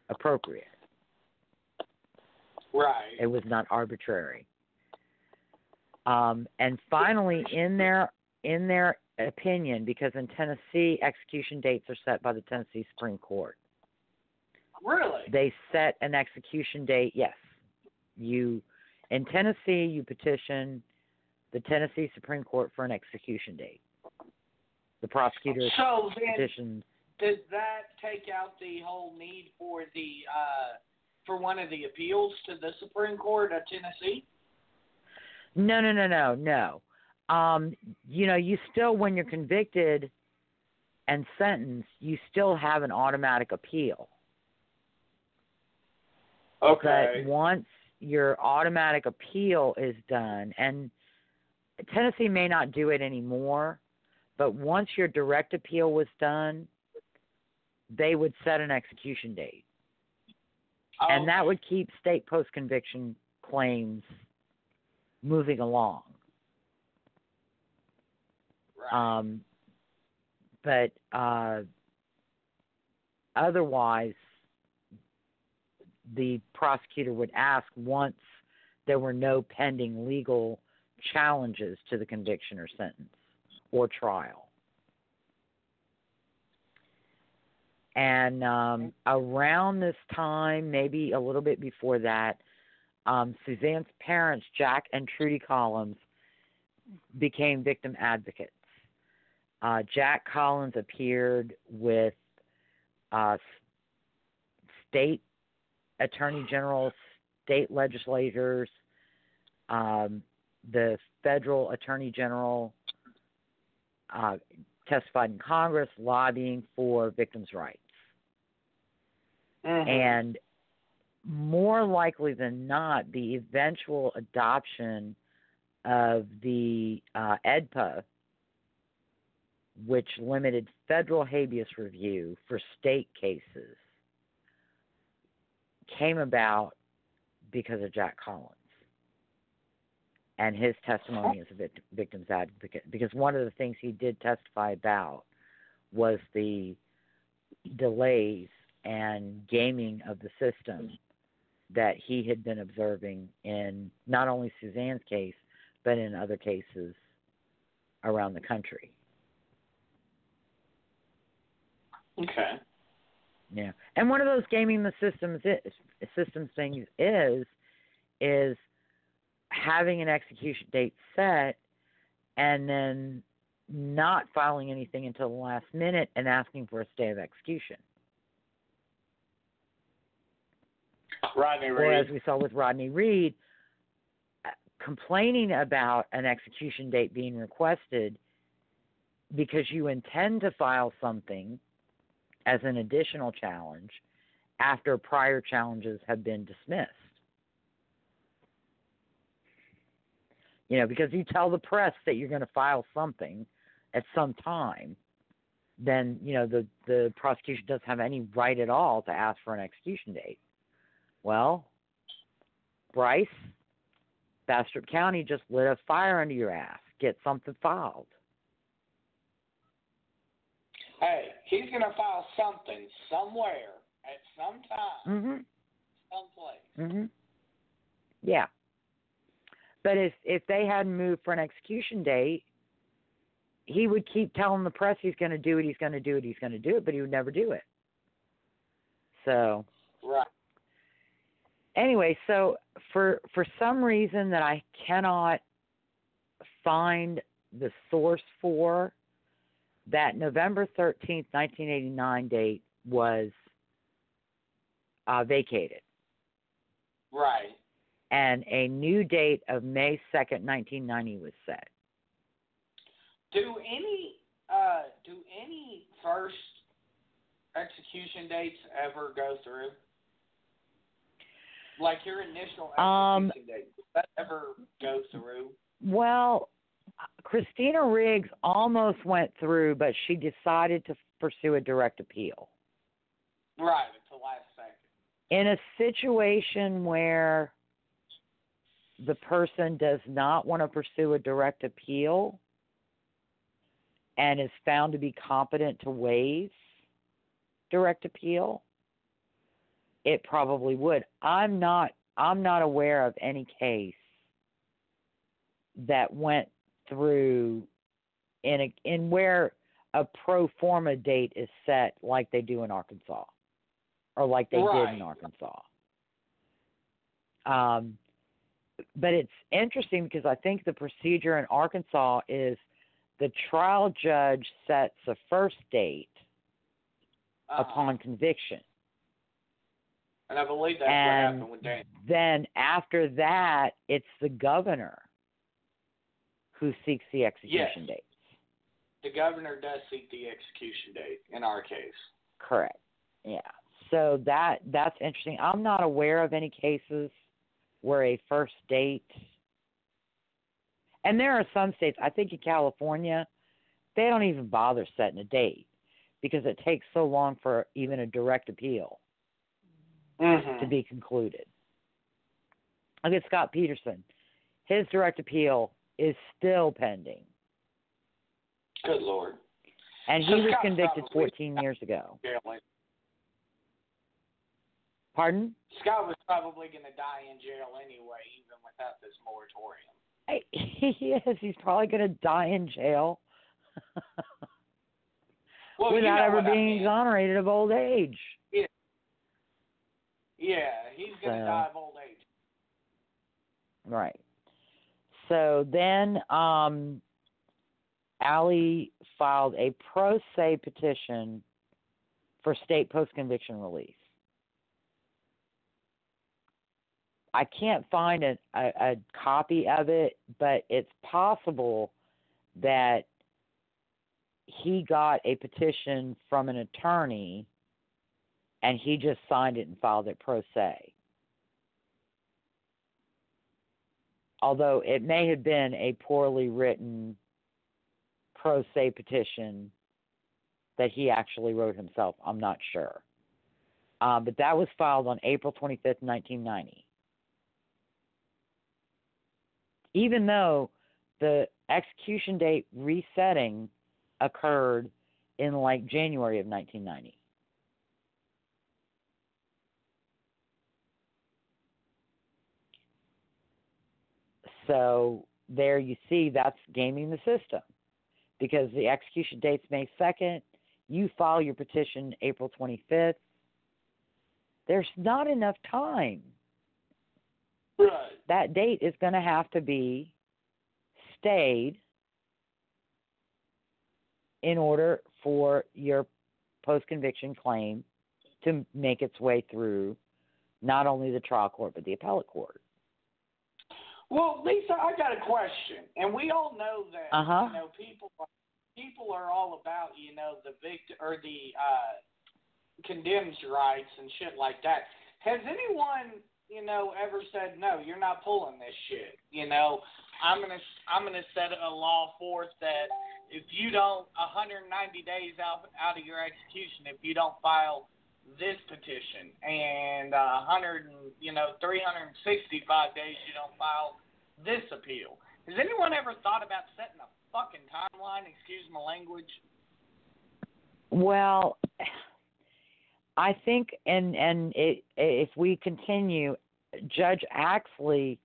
appropriate. Right. It was not arbitrary. Um, and finally, in their in their opinion, because in Tennessee execution dates are set by the Tennessee Supreme Court, Really? they set an execution date. Yes, you in Tennessee you petition the Tennessee Supreme Court for an execution date. The prosecutor So then, petitions. does that take out the whole need for the uh, for one of the appeals to the Supreme Court of Tennessee? No, no, no, no, no. Um, you know, you still, when you're convicted and sentenced, you still have an automatic appeal. Okay. But once your automatic appeal is done, and Tennessee may not do it anymore, but once your direct appeal was done, they would set an execution date. And that would keep state post conviction claims moving along. Right. Um, but uh, otherwise, the prosecutor would ask once there were no pending legal challenges to the conviction or sentence or trial. And um, around this time, maybe a little bit before that, um, Suzanne's parents, Jack and Trudy Collins, became victim advocates. Uh, Jack Collins appeared with uh, state attorney generals, state legislators, um, the federal attorney general uh, testified in Congress lobbying for victims' rights. Mhm. And more likely than not, the eventual adoption of the uh, EDPA, which limited federal habeas review for state cases, came about because of Jack Collins and his testimony as a vict- victim's advocate. Because one of the things he did testify about was the delays and gaming of the system that he had been observing in not only Suzanne's case, but in other cases around the country. Okay. Yeah, and one of those gaming the systems is, systems things is is having an execution date set and then not filing anything until the last minute and asking for a stay of execution. Rodney Reed. Or as we saw with Rodney Reed, uh, complaining about an execution date being requested because you intend to file something as an additional challenge after prior challenges have been dismissed. You know, because you tell the press that you're going to file something at some time, then, you know, the, the prosecution doesn't have any right at all to ask for an execution date. Well, Bryce, Bastrop County just lit a fire under your ass. Get something filed. Hey, he's gonna file something somewhere at some time, Mhm. someplace. Mhm. Yeah. But if if they hadn't moved for an execution date, he would keep telling the press he's going to do it, he's going to do it, he's going to do it, but he would never do it. So Right. anyway, so for for some reason that I cannot find the source for that November 13th, 1989 date was uh, vacated Right. and a new date of May 2nd, 1990 was set. Do any uh do any first execution dates ever go through? Like your initial execution Um, date, does that ever go through? Well, Christina Riggs almost went through, but she decided to pursue a direct appeal. Right, at the last second. In a situation where the person does not want to pursue a direct appeal and is found to be competent to waive direct appeal, it probably would. I'm not I'm not aware of any case that went through in a in where a pro forma date is set like they do in Arkansas or like they did in Arkansas. Um, but it's interesting because I think the procedure in Arkansas is the trial judge sets a first date Uh-huh. upon conviction. and I believe that's and what happened with Dan. then after that, it's the governor who seeks the execution date. The governor does seek the execution date in our case. Correct. Yeah. So that that's interesting. I'm not aware of any cases where a first date and there are some states, I think in California, they don't even bother setting a date because it takes so long for even a direct appeal Mm-hmm. to be concluded. Look at Scott Peterson. His direct appeal is still pending. Good lord. And he So was convicted 14 years ago. Jail Pardon? Scott was probably going to die in jail anyway, even without this moratorium. I- He is. He's probably going to die in jail Well, you without know ever I being mean. exonerated of old age. Yeah, he's going to So- die of old age. Right. So then um filed a pro se petition for state post conviction release. I can't find a, a, a copy of it, but it's possible that he got a petition from an attorney and he just signed it and filed it pro se. Although it may have been a poorly written pro se petition that he actually wrote himself. I'm not sure. Um, but that was filed on April 25th, 1990. Even though the execution date resetting occurred in like January of 1990. So there you see that's gaming the system because the execution date's May 2nd. You file your petition April 25th. There's not enough time. Right. That date is going to have to be stayed in order for your post conviction claim to make its way through not only the trial court but the appellate court. Well, Lisa, I got a question, and we all know that Uh-huh. you know people people are all about you know the vict or the uh, condemned rights and shit like that. Has anyone you know ever said no? You're not pulling this shit. You know, I'm gonna I'm gonna set a law forth that if you don't 190 days out out of your execution, if you don't file this petition and uh, 100 and you know 365 days you don't file this appeal. Has anyone ever thought about setting a fucking timeline? Excuse my language. Well, I think, and and it, if we continue, Judge Axley,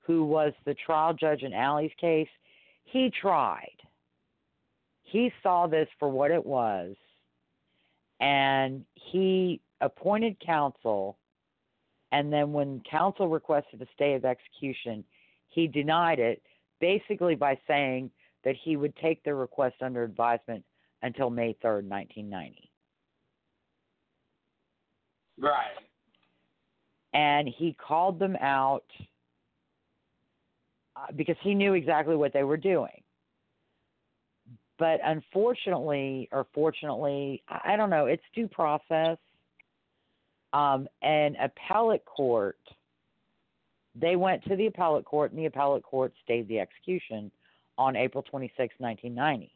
who was the trial judge in Alley's case, he tried. he saw this for what it was, and he appointed counsel. And then, when counsel requested a stay of execution, he denied it, basically by saying that he would take the request under advisement until May 3rd, 1990. Right. And he called them out uh, because he knew exactly what they were doing. But unfortunately, or fortunately, I don't know, it's due process. Um, an appellate court, they went to the appellate court, and the appellate court stayed the execution on April 26, 1990.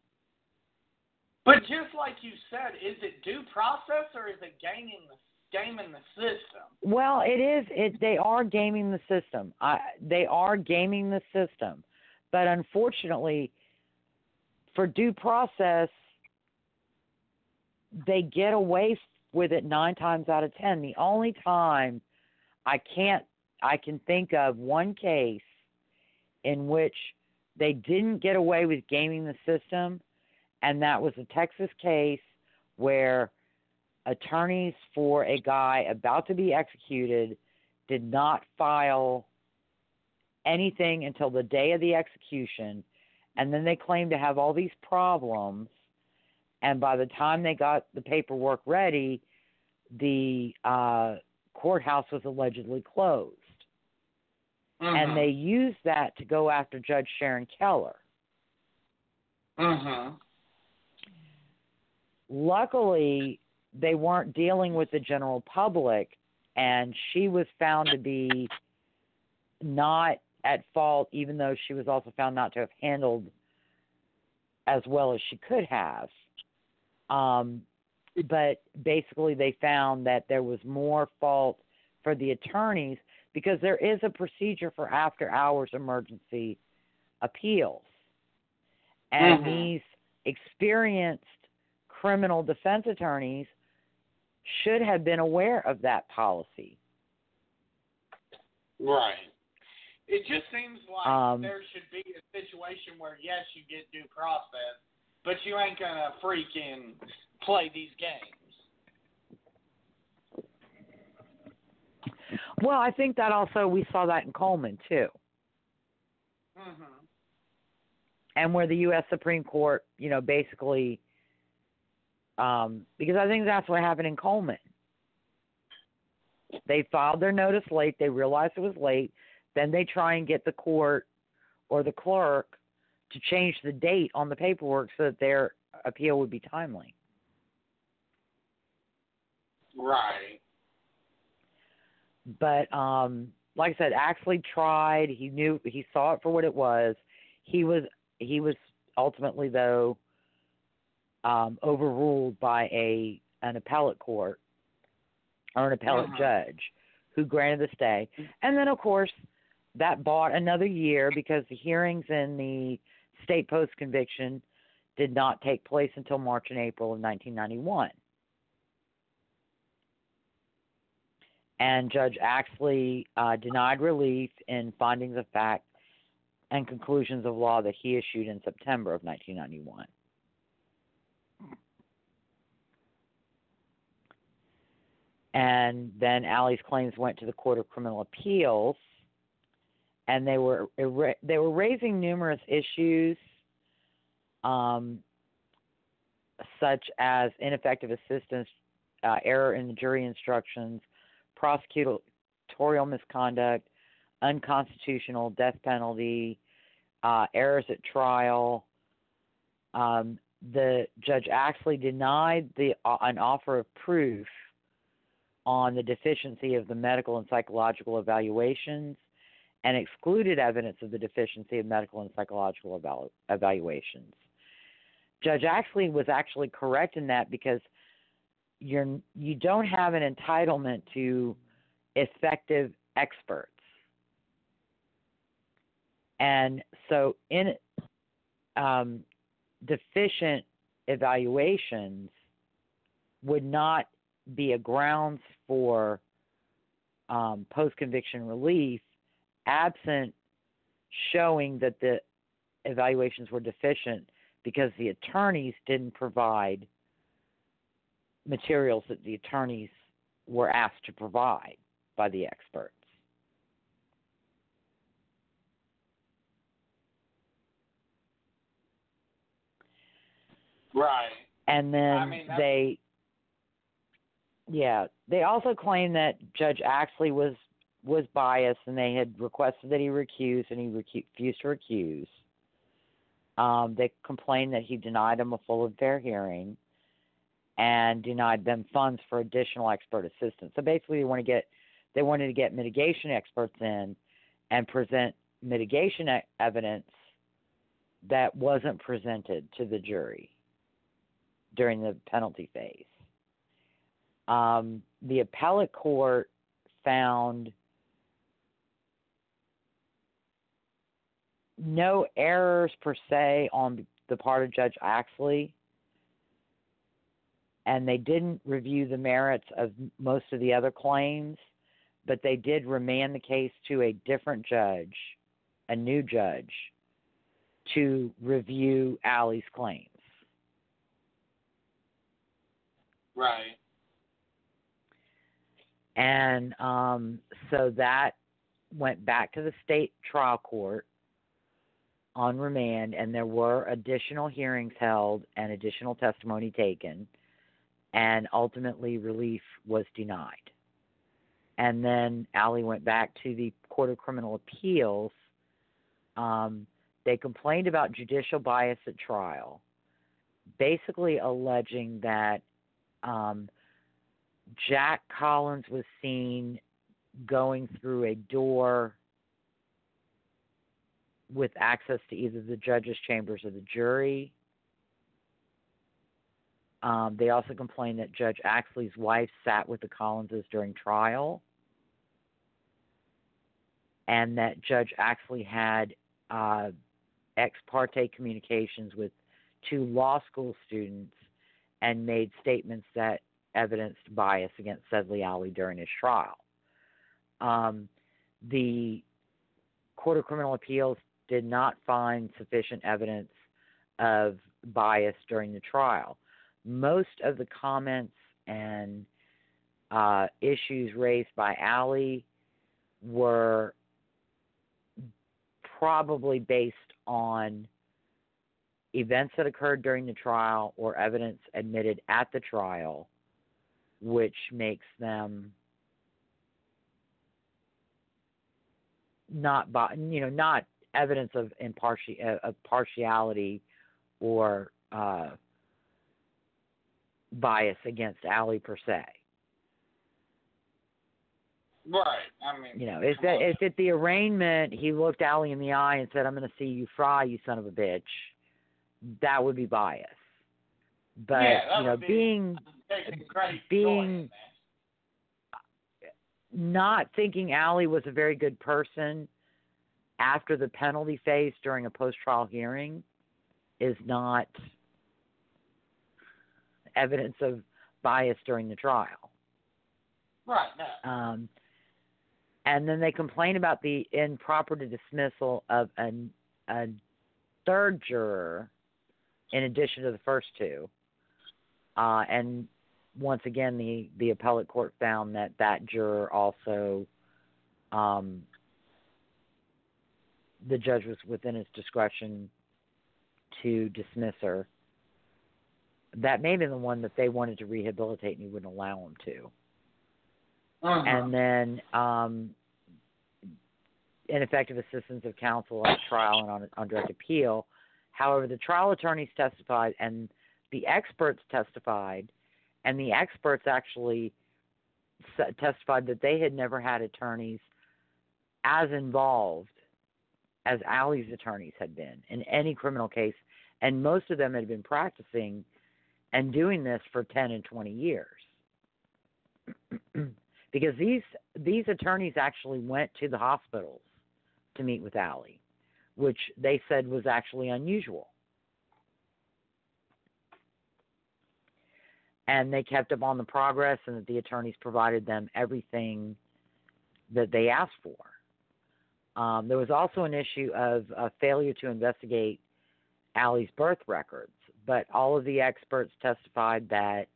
But just like you said, is it due process or is it gaming the gaming the system? Well, it is. It they are gaming the system. I, they are gaming the system, but unfortunately, for due process, they get away with it nine times out of ten. The only time I can't, I can think of one case in which they didn't get away with gaming the system, and that was a Texas case where attorneys for a guy about to be executed did not file anything until the day of the execution, and then they claimed to have all these problems. And by the time they got the paperwork ready, the uh, courthouse was allegedly closed. Mm-hmm. And they used that to go after Judge Sharon Keller. Mm-hmm. Luckily, they weren't dealing with the general public, and she was found to be not at fault, even though she was also found not to have handled as well as she could have. Um, but basically, they found that there was more fault for the attorneys because there is a procedure for after hours emergency appeals. And Mhm. these experienced criminal defense attorneys should have been aware of that policy. Right. It just seems like Um, there should be a situation where yes, you get due process, but you ain't gonna freaking play these games. Well, I think that also we saw that in Coleman too, Mm-hmm. and where the U.S. Supreme Court, you know, basically, um, because I think that's what happened in Coleman. They filed their notice late. They realized it was late. Then they try and get the court or the clerk to change the date on the paperwork so that their appeal would be timely. Right. But um like I said, Axley tried. He knew he saw it for what it was. He was he was ultimately though um overruled by a an appellate court or an appellate Uh-huh. judge who granted the stay. And then of course that bought another year because the hearings in the state post conviction did not take place until March and April of 1991. And Judge Axley uh, denied relief in findings of fact and conclusions of law that he issued in September of 1991. And then Alley's claims went to the Court of Criminal Appeals, and they were they were raising numerous issues, um, such as ineffective assistance, uh, error in the jury instructions, prosecutorial misconduct, unconstitutional death penalty, uh, errors at trial. Um, the judge actually denied the uh, an offer of proof on the deficiency of the medical and psychological evaluations, and excluded evidence of the deficiency of medical and psychological evalu- evaluations. Judge Axley was actually correct in that because you're you don't have an entitlement to effective experts. And so in um, deficient evaluations would not be a grounds for um, post conviction relief absent showing that the evaluations were deficient because the attorneys didn't provide materials that the attorneys were asked to provide by the experts. Right. And then I mean, they, yeah, they also claim that Judge Axley was was biased, and they had requested that he recuse, and he recu- refused to recuse. Um, they complained that he denied them a full and fair hearing, and denied them funds for additional expert assistance. So basically, they want to get they wanted to get mitigation experts in and present mitigation evidence that wasn't presented to the jury during the penalty phase. Um, the appellate court found no errors per se on the part of Judge Axley, and they didn't review the merits of most of the other claims, but they did remand the case to a different judge, a new judge, to review Alley's claims. Right. And um, so that went back to the state trial court on remand, and there were additional hearings held and additional testimony taken, and ultimately relief was denied. And then Alley went back to the Court of Criminal Appeals. Um, they complained about judicial bias at trial, basically alleging that um, Jack Collins was seen going through a door with access to either the judge's chambers or the jury. Um, they also complained that Judge Axley's wife sat with the Collinses during trial, and that Judge Axley had uh, ex parte communications with two law school students and made statements that evidenced bias against Sedley Alley during his trial. Um, the Court of Criminal Appeals did not find sufficient evidence of bias during the trial. Most of the comments and uh, issues raised by Alley were probably based on events that occurred during the trial or evidence admitted at the trial, which makes them not, you know, not evidence of impartial of partiality or uh, bias against Alley per se. Right. I mean, You know, if that, on. if at the arraignment he looked Alley in the eye and said, "I'm going to see you fry, you son of a bitch," that would be bias. But Yeah, you know, be- being being- not thinking Alley was a very good person after the penalty phase during a post-trial hearing is not evidence of bias during the trial. Right. No. Um, and then they complain about the improper dismissal of an, a third juror in addition to the first two. Uh, and once again, the, the appellate court found that that juror also, um, the judge was within his discretion to dismiss her. That may have been the one that they wanted to rehabilitate and he wouldn't allow him to Uh-huh. and then um, ineffective assistance of counsel at trial and on, on direct appeal. However, the trial attorneys testified and the experts testified, and the experts actually testified that they had never had attorneys as involved as Alley's attorneys had been in any criminal case, and most of them had been practicing and doing this for 10 and 20 years. because these these attorneys actually went to the hospitals to meet with Alley, which they said was actually unusual. And they kept up on the progress, and that the attorneys provided them everything that they asked for. Um, there was also an issue of a failure to investigate Alley's birth records, but all of the experts testified that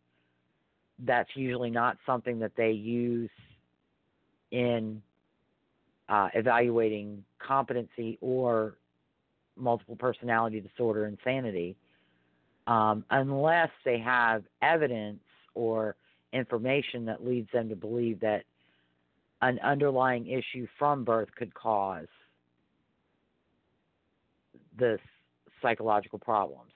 that's usually not something that they use in uh, evaluating competency or multiple personality disorder insanity um, unless they have evidence or information that leads them to believe that an underlying issue from birth could cause this psychological problems.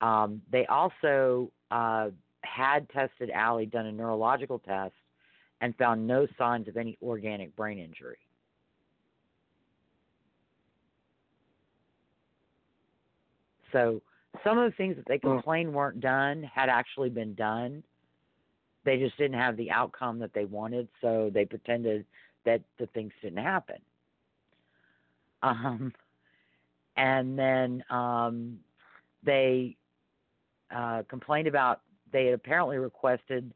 Um, they also uh, had tested Alley, done a neurological test, and found no signs of any organic brain injury. So some of the things that they complained weren't done had actually been done. They just didn't have the outcome that they wanted, so they pretended that the things didn't happen. Um, and then um, they uh, complained about they had apparently requested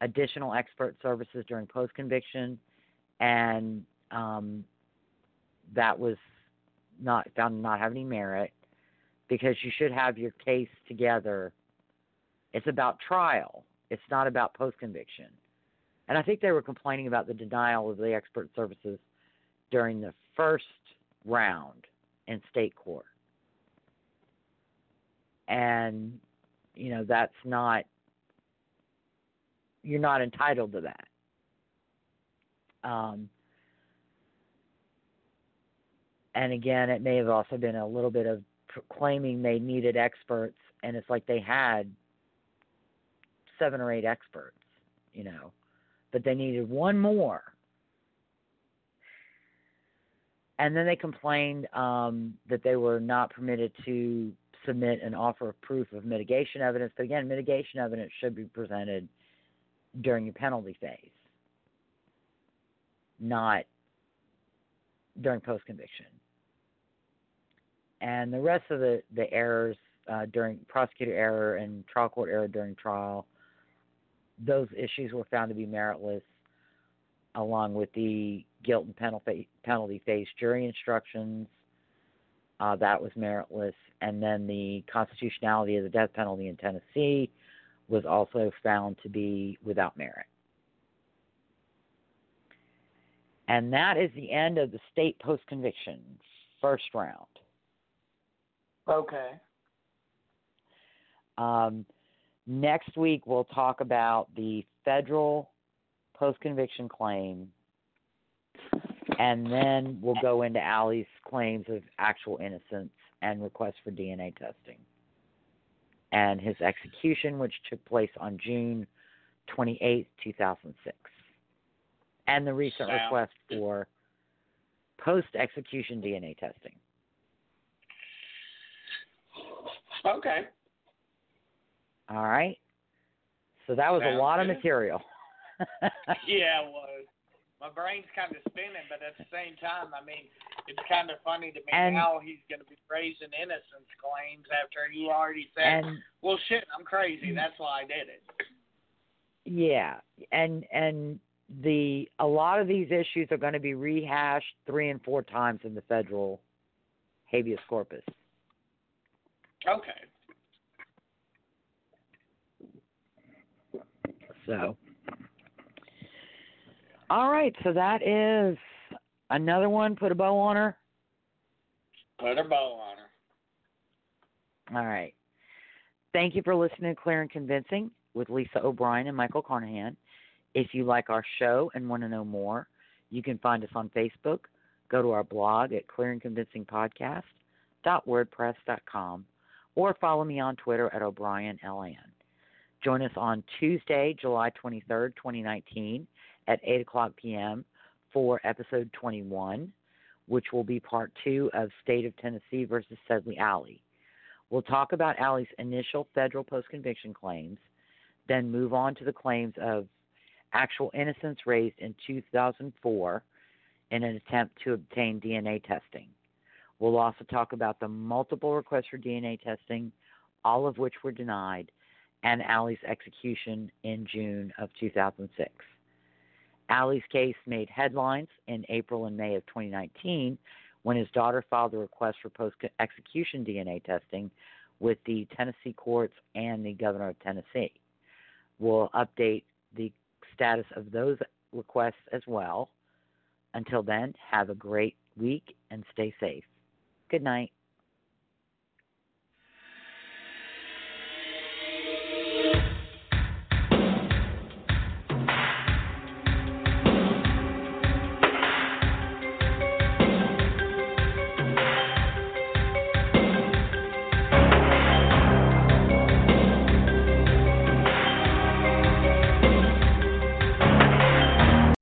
additional expert services during post conviction, and um, that was not found not have any merit because you should have your case together. It's about trial. It's not about post conviction. And I think they were complaining about the denial of the expert services during the first round in state court. And, you know, that's not, you're not entitled to that. Um, and again, it may have also been a little bit of claiming they needed experts, and it's like they had seven or eight experts, you know, but they needed one more. And then they complained um, that they were not permitted to submit an offer of proof of mitigation evidence. But again, mitigation evidence should be presented during your penalty phase, not during post conviction and the rest of the the errors uh, during prosecutor error and trial court error during trial, those issues were found to be meritless, along with the guilt and penalty penalty phase jury instructions. Uh, that was meritless, and then the constitutionality of the death penalty in Tennessee was also found to be without merit. And that is the end of the state post conviction first round. Okay. Um, next week, we'll talk about the federal post conviction claim, and then we'll go into Alley's claims of actual innocence and request for DNA testing, and his execution, which took place on June 28, 2006, and the recent Sounds request for post execution DNA testing. Okay. All right. So that was Sounds a lot good. of material. yeah, it was. My brain's kind of spinning, but at the same time, I mean, it's kind of funny to me And- how he's going to be raising innocence claims after he already said, and "Well, shit, I'm crazy. That's why I did it." yeah, and and the a lot of these issues are going to be rehashed three and four times in the federal habeas corpus. Okay. So, all right. So that is another one. Put a bow on her. Put a bow on her. All right. Thank you for listening to Clear and Convincing with Lisa O'Brien and Michael Carnahan. If you like our show and want to know more, you can find us on Facebook. Go to our blog at clearandconvincingpodcast.wordpress.com or follow me on Twitter at O'BrienLN. Join us on Tuesday, July 23rd, 2019 at 8 o'clock p.m. for episode 21, which will be part two of State of Tennessee versus Sedley Alley. We'll talk about Alley's initial federal post conviction claims, then move on to the claims of actual innocence raised in 2004 in an attempt to obtain DNA testing. We'll also talk about the multiple requests for DNA testing, all of which were denied, and Alley's execution in June of 2006. Alley's case made headlines in April and May of 2019 when his daughter filed a request for post execution DNA testing with the Tennessee courts and the governor of Tennessee. We'll update the status of those requests as well. Until then, have a great week and stay safe. Good night.